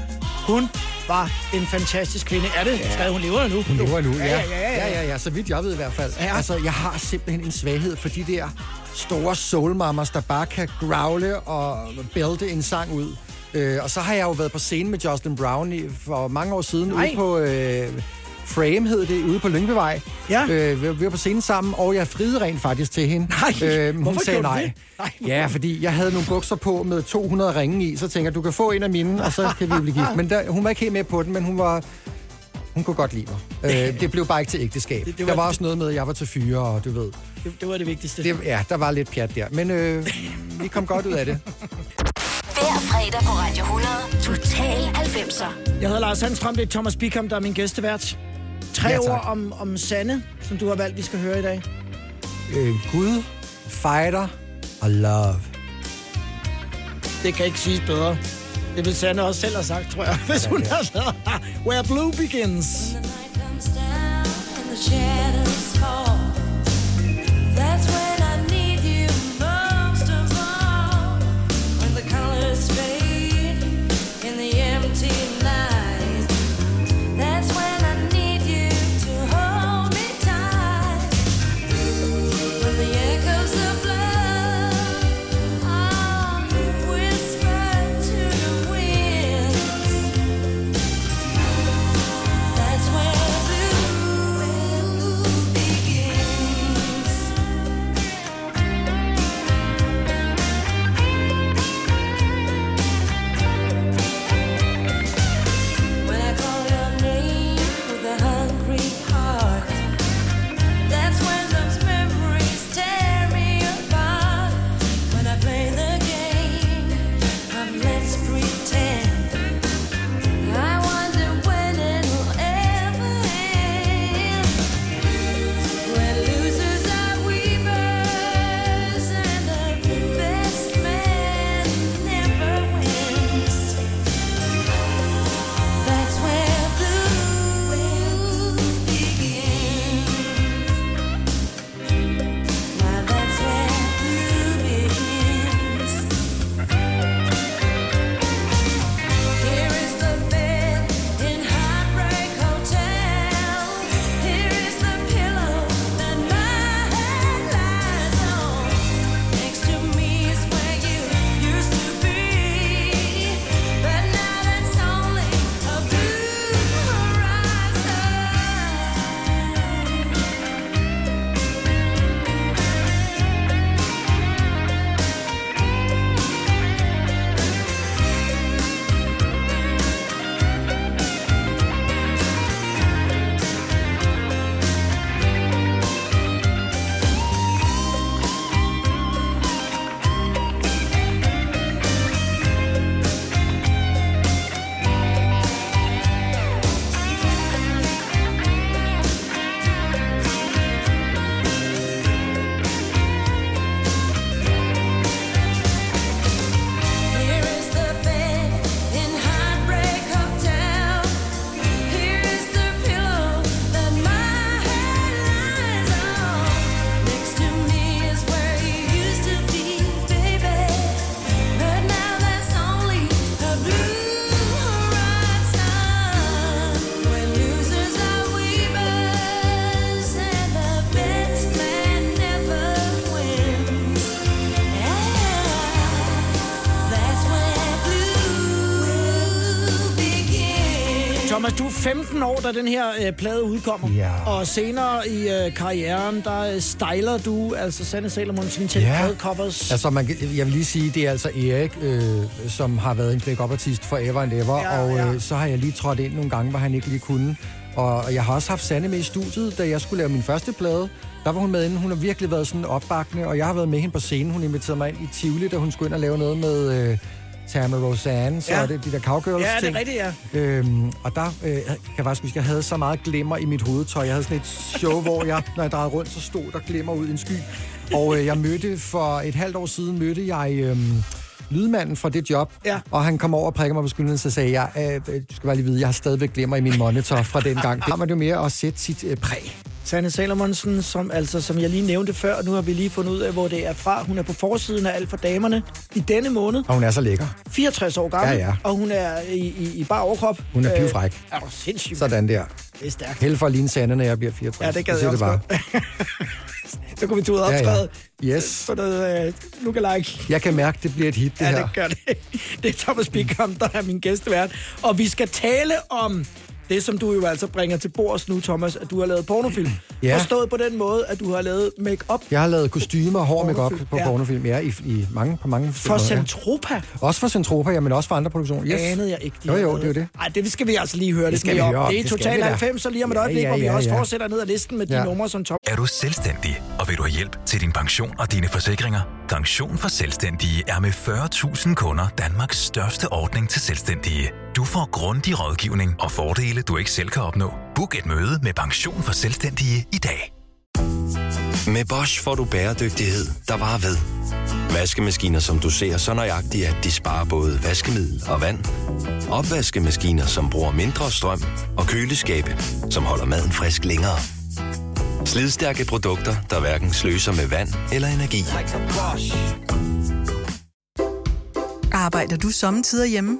Hun var en fantastisk kvinde. Er det? Ja. Skal hun lever nu? Hun lever nu, ja. Ja, ja, ja, ja. ja, ja, ja. Så vidt jeg ved i hvert fald. Ja. Altså, jeg har simpelthen en svaghed for de der store soulmammers, der bare kan growle og bælte en sang ud. Øh, og så har jeg jo været på scene med Jocelyn Brown i, for mange år siden Nej. ude på... Øh, Frame hed det, ude på Lyngbevej. Ja. Øh, vi, vi var på scenen sammen, og jeg friede rent faktisk til hende. Nej, øh, hun hvorfor sagde nej. det? Nej, ja, fordi jeg havde nogle bukser på med 200 ringe i, så tænker jeg, du kan få en af mine, og så kan vi blive gift. Men der, hun var ikke helt med på den, men hun var... Hun kunne godt lide mig. Øh, [laughs] det blev bare ikke til ægteskab. Det- Det, var... Der var også noget med, at jeg var til fyre, og du ved. Det, det var det vigtigste. Det, ja, der var lidt pjat der. Men øh, [laughs] vi kom godt ud af det. Hver fredag på Radio 100. Total 90'er. Jeg hedder Lars Sandstrøm, det er Thomas Bikam, der er min gæstevært. Tre Ja, tak. ord om, om Sande, som du har valgt, vi skal høre i dag. Øh, Gud, fighter og love. Det kan ikke siges bedre. Det vil Sande også selv have sagt, tror jeg, [laughs] hvis hun har sagt, Where Blue Begins. and the shadows fall. That's 15 år, da den her øh, plade udkommer. Ja. Og senere i øh, karrieren, der øh, styler du altså Sanne Salomon sine til Ja. covers. Altså, man, jeg vil lige sige, det er altså Erik, øh, som har været en make artist forever and ever, Ja, og ja. øh, så har jeg lige trådt ind nogle gange, hvor han ikke lige kunne. Og jeg har også haft Sanne med i studiet, da jeg skulle lave min første plade. Der var hun med inden. Hun har virkelig været sådan opbakkende, og jeg har været med hende på scenen. Hun inviterede mig ind i Tivoli, da hun skulle ind og lave noget med øh, Tama Roseanne, så Ja. er det de der cowgirls Ja, det er rigtigt, ja. Øhm, og der øh, kan jeg faktisk huske, jeg havde så meget glimmer i mit hovedtøj. Jeg havde sådan et show, hvor jeg, når jeg drejede rundt, så stod der glimmer ud i en sky. Og øh, jeg mødte for et halvt år siden, mødte jeg øh, lydmanden fra det job, Ja. og han kom over og prikkede mig på skulderen, så sagde jeg, øh, du skal bare lige vide, jeg har stadigvæk glimmer i min monitor fra den gang. Det har man jo mere at sætte sit øh, præg Sanne Salomonsen, som, altså, som jeg lige nævnte før, og nu har vi lige fundet ud af, hvor det er fra. Hun er på forsiden af Alt for Damerne i denne måned. Og hun er så lækker. 64 år gammel, Ja, ja. og hun er i, i, i bar overkrop. Hun er Øh, pivfræk. Er du sindssygt? Sådan der. Det er stærkt. Held for at ligne Sande, når jeg bliver 64. Ja, det gad jeg siger også bare. Så [laughs] kan vi ud og Ja, ja. optræde. Yes. Sådan noget uh, lookalike. Jeg kan mærke, det bliver et hit, det Ja, her. det gør det. [laughs] Det er Thomas Bickham, der er min gæstevært. Og vi skal tale om det, som du jo altså bringer til bords nu, Thomas, at du har lavet pornofilm. [clears throat] Ja. Forstået på den måde, at du har lavet make-up Jeg har lavet kostymer og hår make Pornofilm, på ja. pornofilm, ja, i, i mange, på mange for måder, ja. Centropa. Også for Centropa, ja, men også for andre produktioner. Yes. Anede jeg ikke. de Jo, jo, det er det. Ej, det skal vi altså lige høre Det lidt skal vi mere om. høre. Det er Det skal Total vi da. 90, så lige om et Ja, øjeblik, ja, hvor vi ja, også ja. fortsætter ned ad listen med de Ja. numre, som Tom... Er du selvstændig, og vil du have hjælp til din pension og dine forsikringer? Pension for Selvstændige er med 40.000 kunder Danmarks største ordning til selvstændige. Du får grundig rådgivning og fordele, du ikke selv kan opnå. Book et møde med Pension for Selvstændige i dag. Med Bosch får du bæredygtighed, der varer ved. Vaskemaskiner, som du ser så nøjagtigt, at de sparer både vaskemiddel og vand. Opvaskemaskiner, som bruger mindre strøm. Og køleskabe, som holder maden frisk længere. Slidstærke produkter, der hverken sløser med vand eller energi. Arbejder du sommetider hjemme?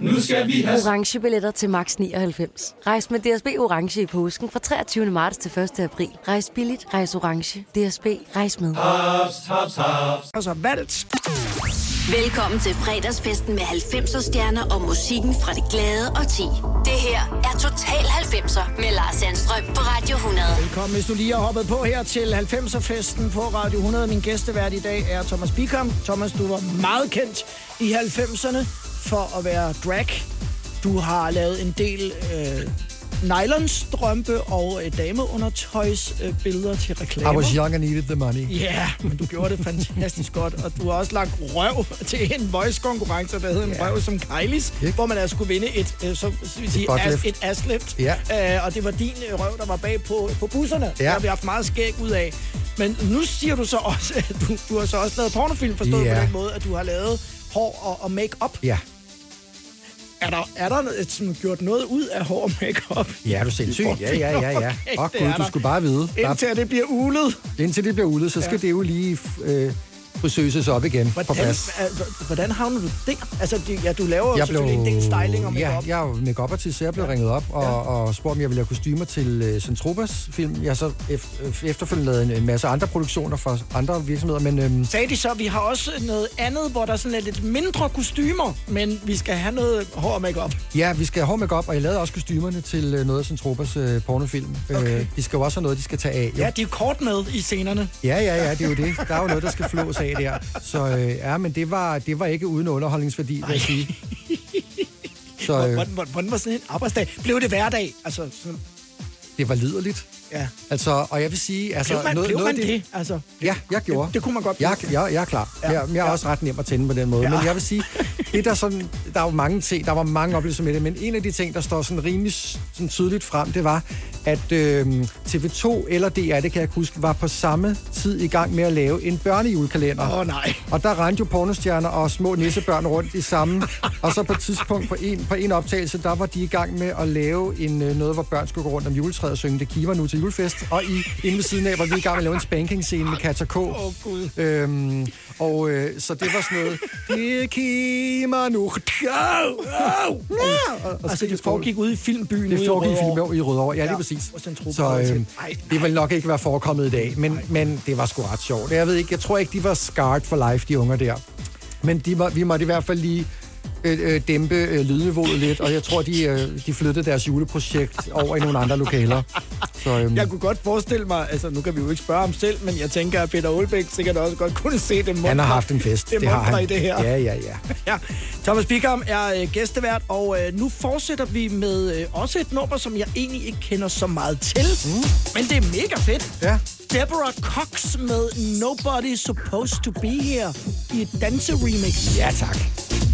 Nu skal vi have... Orange billetter til max 99. Rejs med DSB Orange i påsken fra 23. marts til 1. april. Rejs billigt, rejs orange. DSB, rejs med. Haps, haps. Altså valgt. Velkommen til fredagsfesten med 90'er stjerner og musikken fra det glade og ti. Det her er Total 90'er med Lars Sandstrøm på Radio 100. Velkommen, hvis du lige har hoppet på her til 90'er-festen på Radio 100. Min gæstevært i dag er Thomas Bickham. Thomas, du var meget kendt i 90'erne for at være drag. Du har lavet en del øh, nylonstrømpe og øh, dameundertøjs øh, billeder til reklamer. I was young and needed the money. Ja, yeah, men du gjorde det fantastisk godt, og du har også lagt røv til en voice-konkurrence, der hed en røv som Kylie's, hvor man altså skulle vinde et, øh, så vil sige, butt as, et asslift, Ja. øh, og det var din øh, røv, der var bag på, på busserne. Det Ja. har vi haft meget skæg ud af. Men nu siger du så også, [laughs] at du, du har så også lavet pornofilm, forstået Ja. på den måde, at du har lavet hår og, og make-up. Ja. Er der, er der noget- sådan, gjort noget ud af hår og make-up? Ja, er du sindssyg? Ja, ja, ja, ja. [laughs] Okay, Åh, det Gud, er du der. skulle bare vide. Indtil det bliver ulet. Indtil det bliver ulet, så skal Ja. det jo lige øh, frisøses op igen på Hvordan, plads. altså, hvordan havner du der? Altså, ja, du laver jo Jeg selvfølgelig en del styling og ja, make-up. jeg er make artist så jeg blev ringet op og, ja. og spurgte, om jeg ville lave kostymer til uh, Centropas film. Jeg har så ef- efterfølgende lavet en, en masse andre produktioner for andre virksomheder, men øhm, Sagde de så, vi har også noget andet, hvor der sådan er lidt mindre kostymer, men vi skal have noget hår og make-up. ja, vi skal have hår make op, og jeg lavede også kostymerne til uh, noget af Centropas uh, pornofilm. Okay. Uh, de skal jo også have noget, de skal tage af. Jo. Ja, de er kort med i scenerne. Ja, ja, ja, det er jo det. Der er jo noget, der skal flås af der. Så øh, ja, men det var, det var ikke uden underholdningsværdi, vil jeg sige. Så øh, Hvordan, hvordan, hvordan var sådan en arbejdsdag? Blev det hverdag? Altså, sådan, det var liderligt. Ja. Altså, og jeg vil sige... Altså, blev man, noget, blev noget man af det? Altså, Ja, jeg gjorde. Det, det kunne man godt Jeg, jeg, jeg er klar. Ja, jeg, jeg er ja. også ret nem at tænde på den måde. Ja. Men jeg vil sige, det der, sådan, der er jo mange ting, der var mange oplevelser med det, men en af de ting, der står sådan rimelig sådan tydeligt frem, det var, at øh, TV2 eller DR, det kan jeg huske, var på samme tid i gang med at lave en børnejulekalender. Åh, oh, nej. Og der rendte jo pornostjerner og små nissebørn rundt i samme. Og så på et tidspunkt på en, på en optagelse, der var de i gang med at lave en, øh, noget, hvor børn skulle gå rundt om juletræet og synge Det kiver nu til julefest. Og i, inde ved siden af var vi i gang med at lave en spanking-scene med Katja K. Åh, oh, Gud. Øhm, og øh, så det var sådan noget, det kimer nu. Og, og, og Altså, det foregik ude i filmbyen det i foregik i Rødovre. film i Rødovre, ja, lige præcis. Så øh, det vil nok ikke være forekommet i dag, men, men det var sgu ret sjovt. Jeg ved ikke, jeg tror ikke, de var scarred for life, de unger der. Men de var, vi måtte i hvert fald lige øh, øh, dæmpe øh, lydniveauet lidt, og jeg tror, de, øh, de flyttede deres juleprojekt over i nogle andre lokaler. Så, øhm, Jeg kunne godt forestille mig, altså nu kan vi jo ikke spørge ham selv, men jeg tænker, at Peter Olbæk sikkert også godt kunne se det muntre, han har haft en fest. det, det har han. i det her. Ja, ja, ja. [laughs] ja. Thomas Bickham er øh, gæstevært, og øh, nu fortsætter vi med øh, også et nummer, som jeg egentlig ikke kender så meget til, mm. men det er mega fedt. Ja. Deborah Cox med Nobody Supposed to Be Here i et danse-remix. Ja, tak.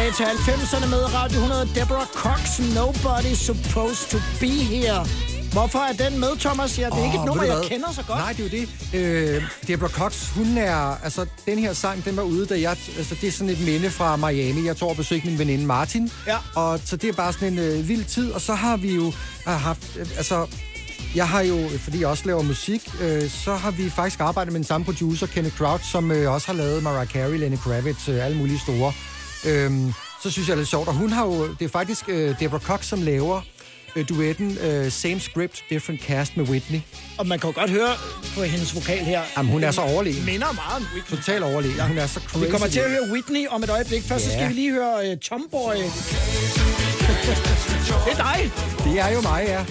Tilbage til 90'erne med Radio 100. Deborah Cox, Nobody Supposed to Be Here. Hvorfor er den med, Thomas? Ja, det er ikke et nummer, jeg hvad? kender så godt. Nej, det er jo det. Øh, Deborah Cox, hun er... Altså, den her sang, den var ude, da jeg... Altså, det er sådan et minde fra Miami. Jeg tror, jeg besøgte min veninde Martin. Ja. Og så det er bare sådan en øh, vild tid. Og så har vi jo øh, haft... Øh, altså, jeg har jo, fordi jeg også laver musik, øh, så har vi faktisk arbejdet med den samme producer, Kenneth Crouch, som øh, også har lavet Mariah Carey, Lenny Kravitz, øh, alle mulige store. Øhm, så synes jeg, det er lidt sjovt. Og hun har jo... Det er faktisk øh, Deborah Cox, som laver øh, duetten øh, Same Script, Different Cast med Whitney. Og man kan jo godt høre på hendes vokal her. Jamen, hun er så overlegen. Minder meget om Whitney. Total overlegen. Ja. Hun er så crazy. Vi kommer til at høre Whitney om et øjeblik. Først så Ja. skal vi lige høre uh, Tomboy. [laughs] det er dig. Det er jo mig, ja.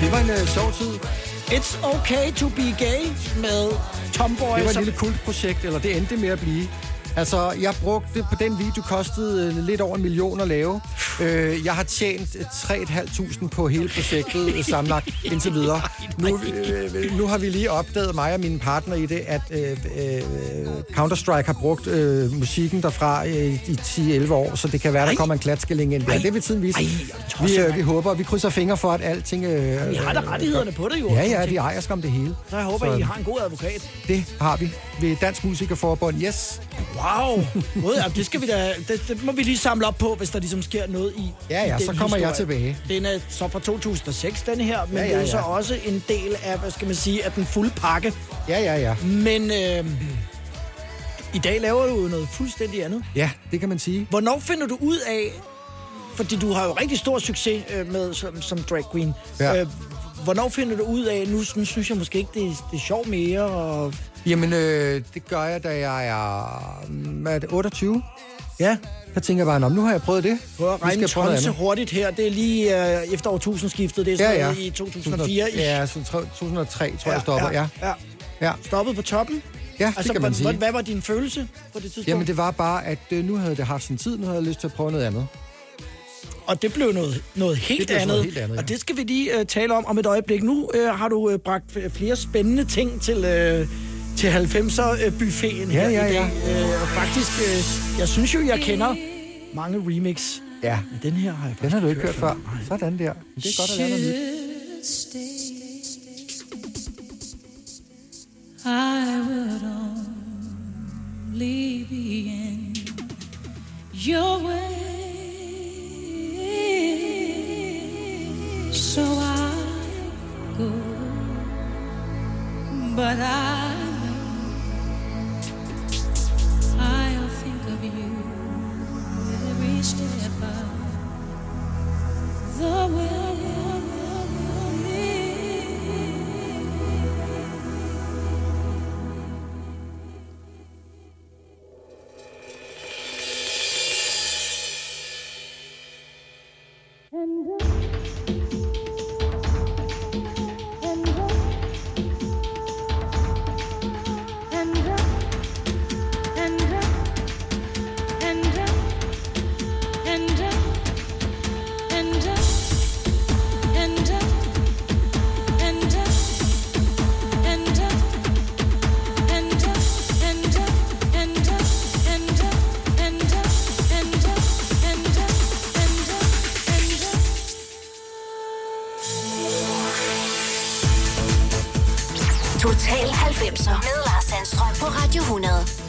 Det var en øh, sjov tid. It's okay to be gay med Tomboy. Det var et som- lille kultprojekt, eller det endte med at blive. Altså, jeg brugte på den video, kostede øh, lidt over en million at lave. Øh, jeg har tjent øh, 3.500 på hele projektet øh, sammenlagt [laughs] indtil videre. Nu, øh, nu har vi lige opdaget, mig og mine partner i det, at øh, øh, Counter-Strike har brugt øh, musikken derfra øh, i 10-11 år, så det kan være, der kommer en klatskilling ind. Ja, det vil tiden vise. Vi, øh, vi håber, vi krydser fingre for, at alting... Øh, I har da rettighederne på det jo. Ja, ja, vi ejer skam det hele. Så jeg håber, I har en god advokat. Det har vi ved Dansk Musikerforbund. Yes. Wow. Ja, det, skal vi da, det, det, må vi lige samle op på, hvis der ligesom sker noget i Ja, ja, i så den kommer jeg historie. tilbage. Den er så fra 2006, den her, men Ja, ja, ja, det er så også en del af, hvad skal man sige, af den fulde pakke. Ja, ja, ja. Men øh, i dag laver du noget fuldstændig andet. Ja, det kan man sige. Hvornår finder du ud af, fordi du har jo rigtig stor succes øh, med som, som drag queen, Ja. øh, hvornår finder du ud af, nu, nu synes jeg måske ikke, det, er- det er sjovt mere, og Jamen, øh, det gør jeg, da jeg er, mm, er det 28. Ja. Der tænker jeg bare, "Nå, nu har jeg prøvet det. Prøv at regne jeg tonse andet." hurtigt her. Det er lige øh, efter årtusindskiftet. Det er sådan Ja, ja. i 2004. Ja, så 2003 tror jeg, jeg stopper. Ja. ja. ja. Stoppet på toppen? Ja, altså, det kan man hvad, sige. Hvad var din følelse på det tidspunkt? Jamen, det var bare, at øh, nu havde det haft sin tid. Nu havde jeg lyst til at prøve noget andet. Og det blev noget, noget helt, Det blev andet. noget helt andet, ja. Og det skal vi lige uh, tale om om et øjeblik. Nu uh, har du uh, bragt flere spændende ting til, uh, til 90'er-buffeten Ja, her ja, i ja. dag. Uh, og faktisk, uh, jeg synes jo, jeg kender mange remix. Ja. Men den her har jeg Den har du ikke hørt før. Sådan der. Det er godt at lære noget nyt. I would only be in your way. So I go, but I of the way. Total 90'er med Lars Sandstrøm på Radio 100.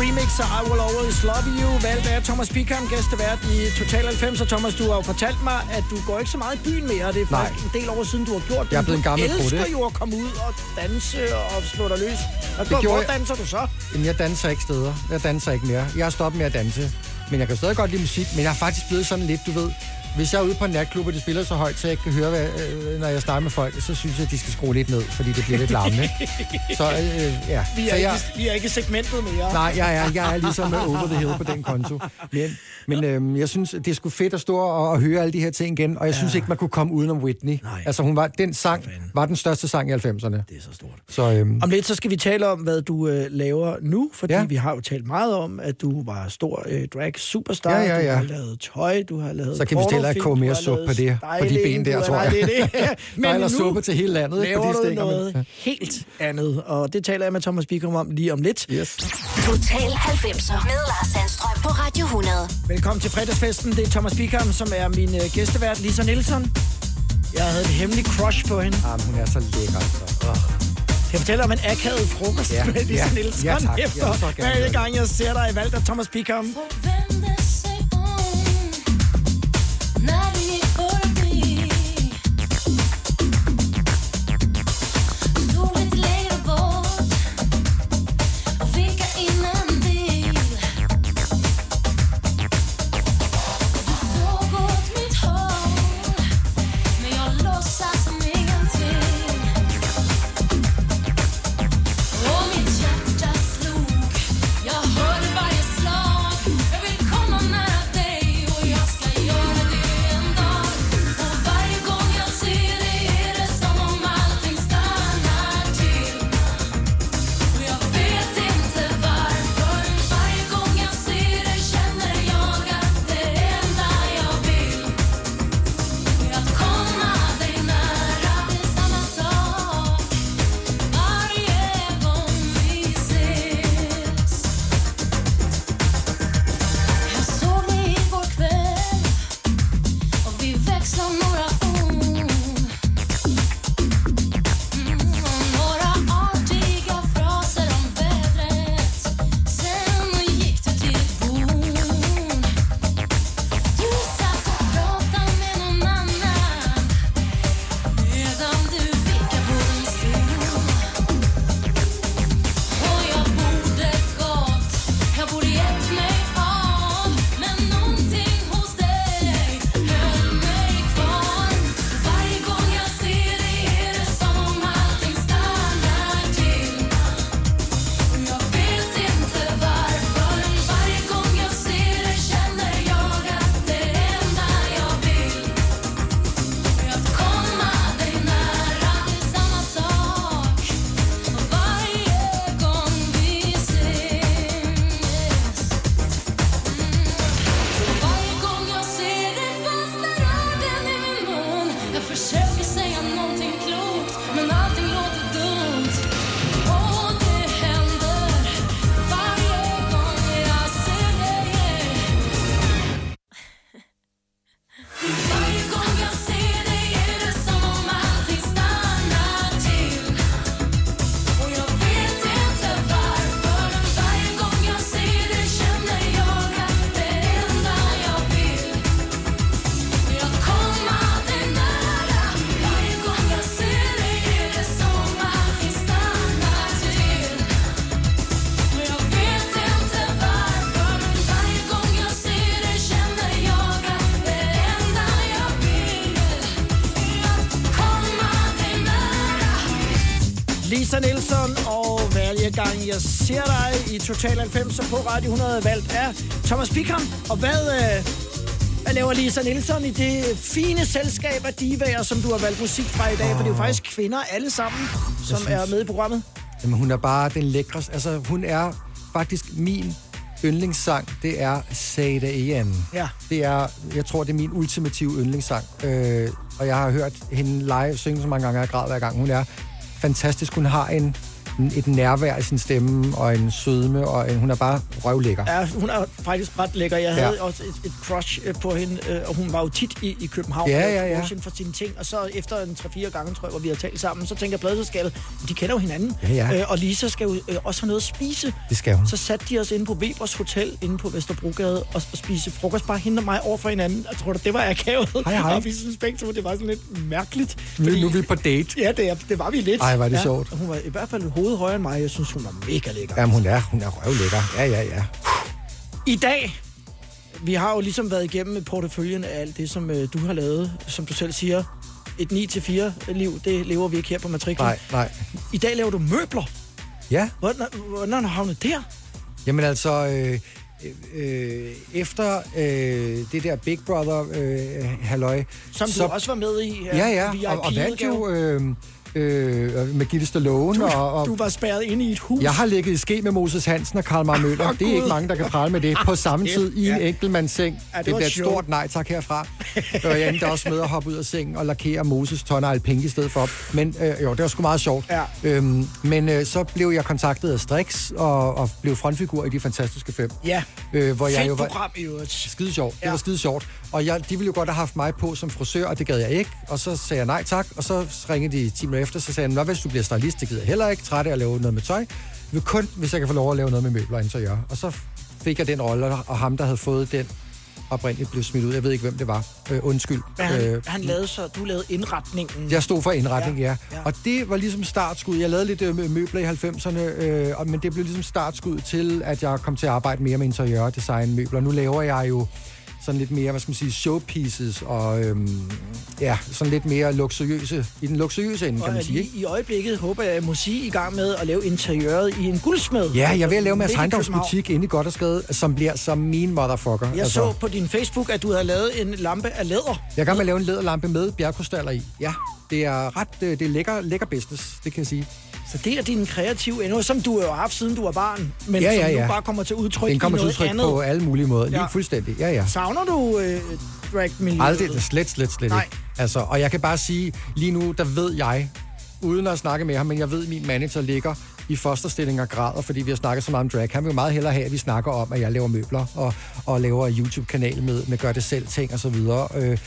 Madonna remix af I Will Always Love You, valgt af Thomas Pickham, gæstevært i Total 90. Og Thomas, du har jo fortalt mig, at du går ikke så meget i byen mere. Det er Nej. faktisk en del år siden, du har gjort det. Jeg er blevet en gammel Du elsker jo at komme ud og danse og slå dig løs. Og Det hvor, gjorde hvor danser du så? Jamen, jeg danser ikke steder. Jeg danser ikke mere. Jeg har stoppet med at danse. Men jeg kan stadig godt lide musik, men jeg er faktisk blevet sådan lidt, du ved... Hvis jeg er ude på en natklub, og de spiller så højt, så jeg ikke kan høre, hvad, øh, når jeg snakker med folk, så synes jeg, at de skal skrue lidt ned, fordi det bliver lidt larmende. Så øh, ja. [laughs] Vi er, så ikke, jeg, vi er ikke segmentet mere. Nej, jeg er, jeg er ligesom over the hill på den konto. Men, men øhm, jeg synes, det er sgu fedt at stå og, og høre alle de her ting igen, og jeg ja. synes ikke, man kunne komme udenom Whitney. Nej. Altså, hun var, den sang var den største sang i 90'erne. Det er så stort. Så, øhm, Om lidt så skal vi tale om, hvad du øh, laver nu, fordi Ja. vi har jo talt meget om, at du var stor øh, drag superstar. Ja, ja, ja. Du har lavet tøj, du har lavet så kan vi at pornofilm, koge mere suppe på, det, på de ben der, tror jeg. Nej, det er det. [laughs] Der er nu ellers suppe til hele landet, ikke, på laver de du men- noget helt andet, og det taler jeg med Thomas Bikrum om lige om lidt. Yes. Total 90'er med Lars Sandstrøm på Radio 100. Velkommen til fredagsfesten. Det er Thomas Bikram, som er min øh, gæstevært, Lisa Nielsen. Jeg havde et hemmeligt crush på hende. Jamen, hun er så lækker, altså. Oh. Kan jeg fortælle om en akavet frokost Ja, med Lisa ja, Nielsen ja, tak. Efter hver gang jeg ser dig i valgt af Thomas Bikram. Gang jeg ser dig i Total 90 på Radio 100 valgt af Thomas Bikram. Og hvad, øh, hvad laver Lisa Nielsen i det fine selskab af divaer, som du har valgt musik fra i dag? For det er jo faktisk kvinder alle sammen, som synes- er med i programmet. Jamen, hun er bare den lækre. Altså, hun er faktisk min yndlingssang. Det er Say It Again. Ja. Det er, jeg tror, det er min ultimative yndlingssang. Øh, og jeg har hørt hende live synge så mange gange, jeg græd hver gang. Hun er fantastisk. Hun har en et nærvær i sin stemme, og en sødme, og en, hun er bare røvlækker. Ja, hun er faktisk ret lækker. Jeg Ja. havde også et, et crush øh, på hende, øh, og hun var jo tit i, i København. Ja, ja, ja. for sine ting. Og så efter en 3-4 gange, tror jeg, hvor vi har talt sammen, så tænker jeg, pladeselskabet, de kender jo hinanden. Ja, ja. Øh, og Lisa skal jo øh, også have noget at spise. Det skal hun. Så satte de os inde på Webers Hotel, inde på Vesterbrogade, og, og spise frokost. Bare hende og mig over for hinanden. Jeg tror, det var akavet. Hej, hej. [laughs] Og vi synes begge to, det var sådan lidt mærkeligt. Nu, nu er vi på date. Ja, det, det var vi lidt. Ej, er det ja. sjovt. Hun var i hvert fald hovedet højere end mig. Jeg synes, hun var mega lækker. Jamen, hun er, hun er røvlækker. Ja, ja, ja. I dag, vi har jo ligesom været igennem porteføljen af alt det, som øh, du har lavet, som du selv siger. Et 9-4 liv, det lever vi ikke her på matriklen. Nej, nej. I dag laver du møbler. Ja. Hvordan, hvordan har du havnet der? Jamen altså, øh, øh, efter øh, det der Big Brother øh, halløj... Som du også var med i. Ja, ja, VIP og, og vandt jo øh, øh, med Gitte Stallone. Du, og, og, du var spærret inde i et hus. Jeg har ligget i ske med Moses Hansen og Karl Marr Møller. Åh, det er ikke mange, der kan prale med det på samme Shit, tid i en enkeltmandsseng. Ja, det det bliver et stort nej tak herfra. og jeg endte også med at hoppe ud af sengen og lakere Moses tårn og alpink i stedet for. Men øh, jo, det var sgu meget sjovt. Ja. Øhm, men øh, så blev jeg kontaktet af Strix og, og blev frontfigur i De Fantastiske Fem. Ja. Øh, hvor jeg jo var, program i øvrigt. Skide sjovt. Det Ja. var skide sjovt. Og jeg, de ville jo godt have haft mig på som frisør, og det gad jeg ikke. Og så sagde jeg nej tak, og så ringede de 10 minutter efter, så sagde jeg, hvis du bliver stylist, det gider jeg heller ikke. Træt af at lave noget med tøj. Jeg vil kun, hvis jeg kan få lov at lave noget med møbler og interiør. Og så fik jeg den rolle, og ham, der havde fået den, oprindeligt blev smidt ud. Jeg ved ikke, hvem det var. Øh, undskyld. Men han, Øh, han lavede så, du lavede indretningen. jeg stod for indretning, ja. Ja, ja. Og det var ligesom startskud. Jeg lavede lidt øh, møbler i 90'erne, øh, men det blev ligesom startskud til, at jeg kom til at arbejde mere med interiør og design møbler. Nu laver jeg jo sådan lidt mere, hvad skal man sige, showpieces og øhm, ja, sådan lidt mere luksuriøse, i den luksuriøse ende, kan Og man sige. Ikke? i øjeblikket håber jeg, at sige, i gang med at lave interiøret i en guldsmed. Ja, jeg at lave Mads København. butik inde i Goddersgade, som bliver som min motherfucker. Jeg altså. så på din Facebook, at du havde lavet en lampe af læder. Jeg er gang med at lave en læderlampe med bjergkrystaller i. Ja, det er ret, øh, det er lækker, lækker business, det kan jeg sige. Så det er din kreative ende, som du jo har haft, siden du var barn, men Ja, ja, som ja. nu bare kommer til udtryk Den kommer til udtryk andet. på alle mulige måder. Lige Ja. fuldstændig. Ja, ja. Savner du øh, drag-miljøet? Aldrig, slet, slet, slet Nej. ikke. Altså, og jeg kan bare sige, lige nu, der ved jeg, uden at snakke med ham, men jeg ved, at min manager ligger i fosterstilling og græder, fordi vi har snakket så meget om drag. Han vil jo meget hellere have, at vi snakker om, at jeg laver møbler og, og laver YouTube-kanal med, med gør det selv ting og så videre. Øh, øh,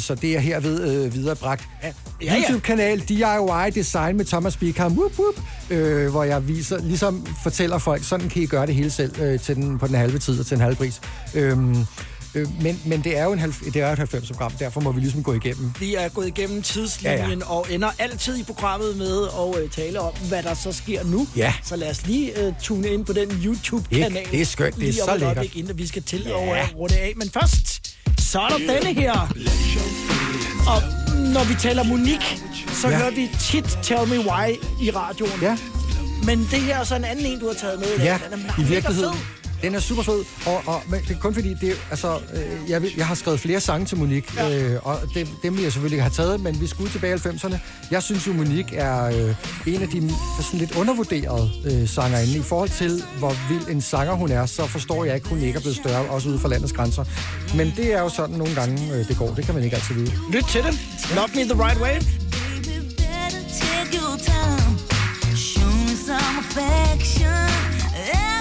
så det er herved øh, viderebragt. Ja, ja. YouTube-kanal DIY Design med Thomas Bickham, whoop, whoop, øh, hvor jeg viser, ligesom fortæller folk, sådan kan I gøre det hele selv øh, til den, på den halve tid og til en halv pris. Øhm, øh, men, men det er jo en halv, det er jo et 90-program, derfor må vi ligesom gå igennem. Vi er gået igennem tidslinjen ja, Ja, og ender altid i programmet med at øh, tale om, hvad der så sker nu. Ja. Så lad os lige øh, tune ind på den YouTube-kanal. Det- det er skønt. Det er lige om så et lækkert. øjeblik, Inden vi skal til Ja. at øh, runde af. Men først, så er der denne her. Og når vi taler Monique, så Ja. hører vi tit Tell Me Why i radioen. Ja. Men det her er så en anden en, du har taget med i dag. Ja, Den er i virkeligheden. fed. Den er super fed, og, og men det er kun fordi, det er, altså, øh, jeg, jeg har skrevet flere sange til Monique, ja. øh, og dem, dem vil jeg selvfølgelig have taget, men vi skulle tilbage i 90'erne. Jeg synes jo, Monique er øh, en af de sådan lidt undervurderede øh, sangerinde. I forhold til, hvor vild en sanger hun er, så forstår jeg ikke, hun ikke er blevet større, også ude for landets grænser. Men det er jo sådan nogle gange, øh, det går. Det kan man ikke altid vide. Lyt til det. Love Me The Right Way. Take your time, show me some affection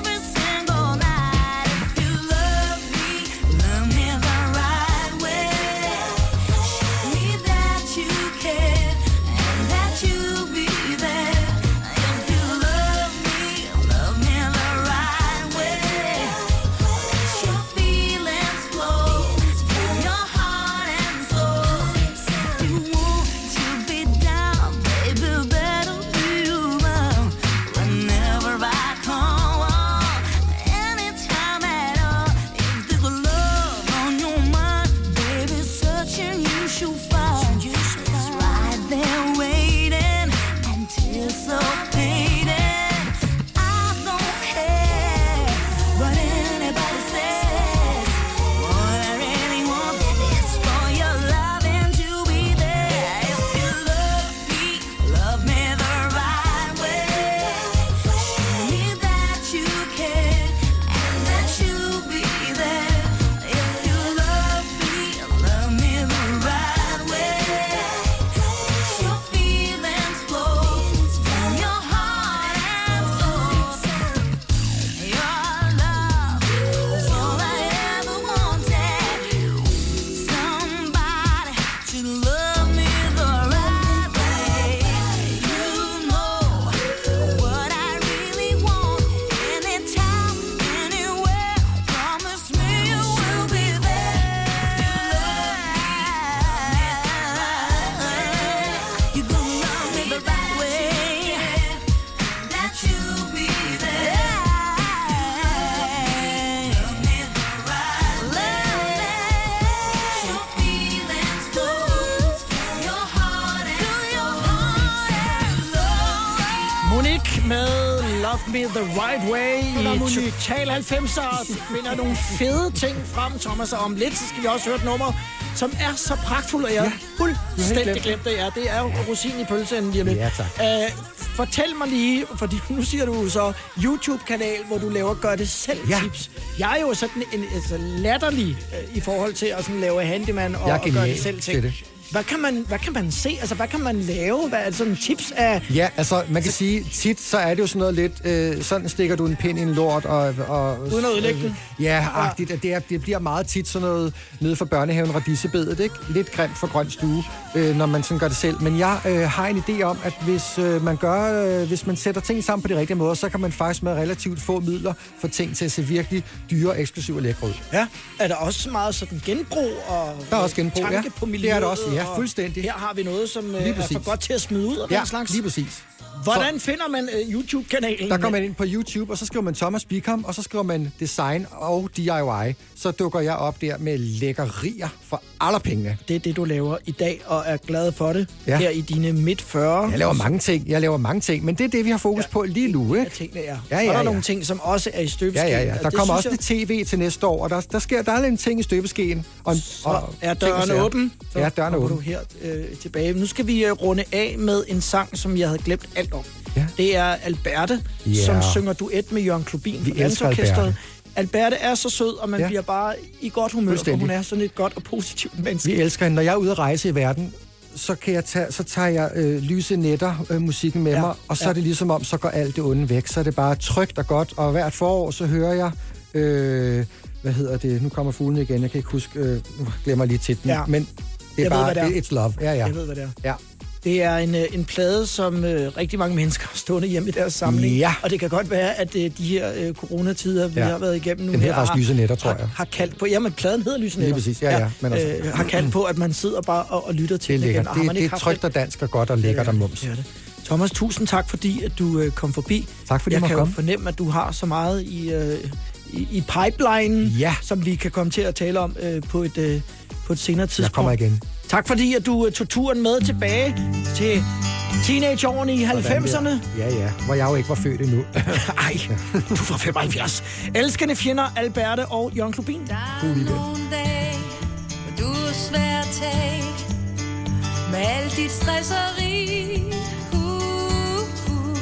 90'er. Vinder nogle fede ting frem, Thomas. Og om lidt, så skal vi også høre et nummer, som er så pragtfuldt, og jeg ja, fuldstændig glemt glemt det. Ja, det er jo rosin i pølsen lige om lidt. Ja, tak. Uh, fortæl mig lige, fordi nu siger du så YouTube-kanal, hvor du laver gør det selv tips. Jeg er jo sådan en altså, latterlig uh, i forhold til at sådan lave handyman og, er og gøre det selv ting. det. Hvad kan, man, hvad kan man se? Altså, hvad kan man lave? Hvad er sådan tips af... Ja, altså man kan sige, tit så er det jo sådan noget lidt, øh, sådan stikker du en pind i en lort, og... og Uden at ødelægge den? Ja, agtigt. at Det, er, det bliver meget tit sådan noget nede fra børnehaven radissebedet, ikke? Lidt grimt for grøn stue, øh, når man sådan gør det selv. Men jeg øh, har en idé om, at hvis øh, man gør, øh, hvis man sætter ting sammen på de rigtige måder, så kan man faktisk med relativt få midler få ting til at se virkelig dyre, eksklusive og lækre ud. Ja. Er der også meget sådan genbrug og Der er også genbrug, tanke ja. på Det er miljøet? der også, ja, og fuldstændig. Her har vi noget, som øh, er for godt til at smide ud og Ja, den slags. lige præcis. Hvordan finder man øh, YouTube-kanalen? Der går man ind på YouTube, og så skriver man Thomas Bicom, og så skriver man design og DIY. Så dukker jeg op der med lækkerier for alle pengene. Det er det, du laver i dag, og er glad for det. Ja. Her i dine midt 40. Jeg laver mange ting, jeg laver mange ting, men det er det, vi har fokus på lige nu, ikke? Tingene er. Ja, og ja, der er ja. nogle ting, som også er i Ja, støbeskeen. ja, ja. og Der kommer også lidt tv til næste år, og der, der sker der er en ting i støbeskeen. Og, og er og døren åben. Så Ja, døren er åben. du her øh, tilbage. Nu skal vi øh, runde af med en sang, som jeg havde glemt alt om. Ja. Det er Alberte, Ja. som synger duet med Jørgen Klubin Vi fra Dansorkestret. Alberte er så sød, og man Ja. bliver bare i godt humør, Fuldstændig. hun er sådan et godt og positivt menneske. Vi elsker hende. Når jeg er ude at rejse i verden, så, kan jeg tage, så tager jeg øh, lyse netter øh, musikken med Ja, mig, og så ja. er det ligesom om, så går alt det onde væk. Så er det bare trygt og godt, og hvert forår, så hører jeg... Øh, hvad hedder det? Nu kommer fuglene igen. Jeg kan ikke huske... Øh, nu glemmer jeg lige titlen. Ja. Men det er Jeg ved, bare... hvad det er. It's love. Ja, ja. Jeg ved, hvad det er. Ja. Det er en, øh, en plade, som øh, rigtig mange mennesker har stående hjemme i deres samling. Ja. Og det kan godt være, at øh, de her øh, coronatider, vi Ja. har været igennem nu Den hedder faktisk Lyse Netter, tror har, jeg. har kaldt på... Jamen, pladen hedder Lyse Lige præcis, ja, ja, men altså- øh, har kaldt på, at man sidder bare og, og lytter til Det igen. Og har Det, man det ikke er trygt og dansk og godt og lækkert og mums. det er det. Thomas, tusind tak, fordi at du øh, kom forbi. Tak, fordi jeg kan komme. fornemme, at du har så meget i, øh, i, i pipeline, ja. som vi kan komme til at tale om øh, på, et, øh, på et senere tidspunkt. Jeg kommer igen. Tak fordi, at du øh, tog turen med tilbage til teenageårene i 90'erne. Ja, ja. Hvor jeg jo ikke var født endnu. [laughs] Ej, du var 75. Elskende fjender, Alberte og Jørgen Klubin. God weekend. Nogle dage, hvor du er svær at tage Med alt dit stresseri uh, uh.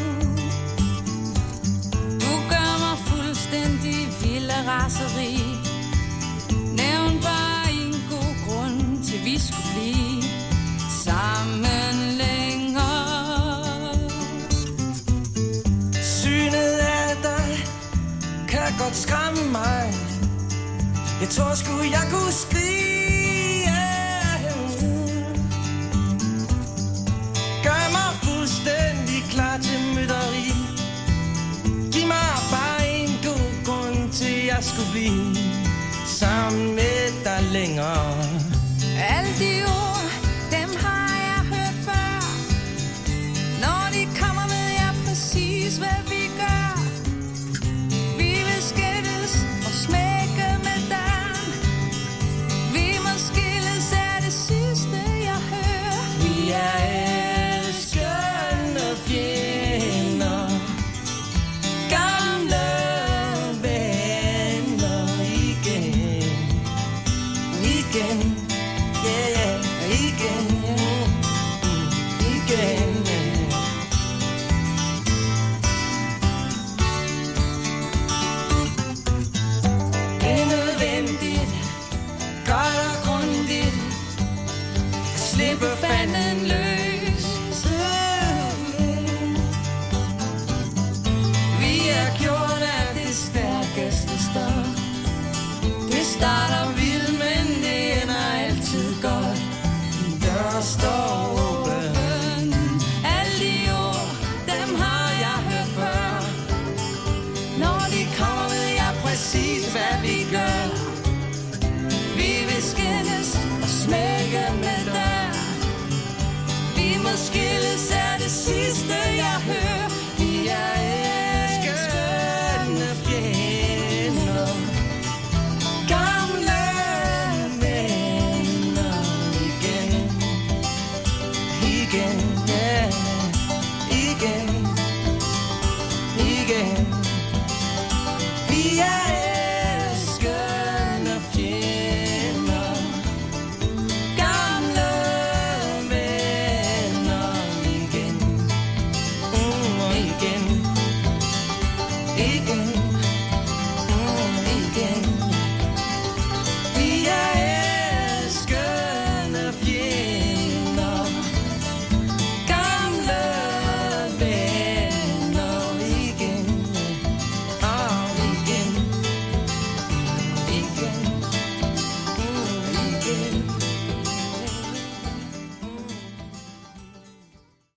Du gør mig fuldstændig vild af raseri Nævn bare vi skulle blive sammen længere. Synet af dig kan godt skræmme mig. Jeg tror sgu, jeg kunne skrige Gør mig fuldstændig klar til mytteri. Giv mig bare en god grund til, jeg skulle blive sammen med dig længere.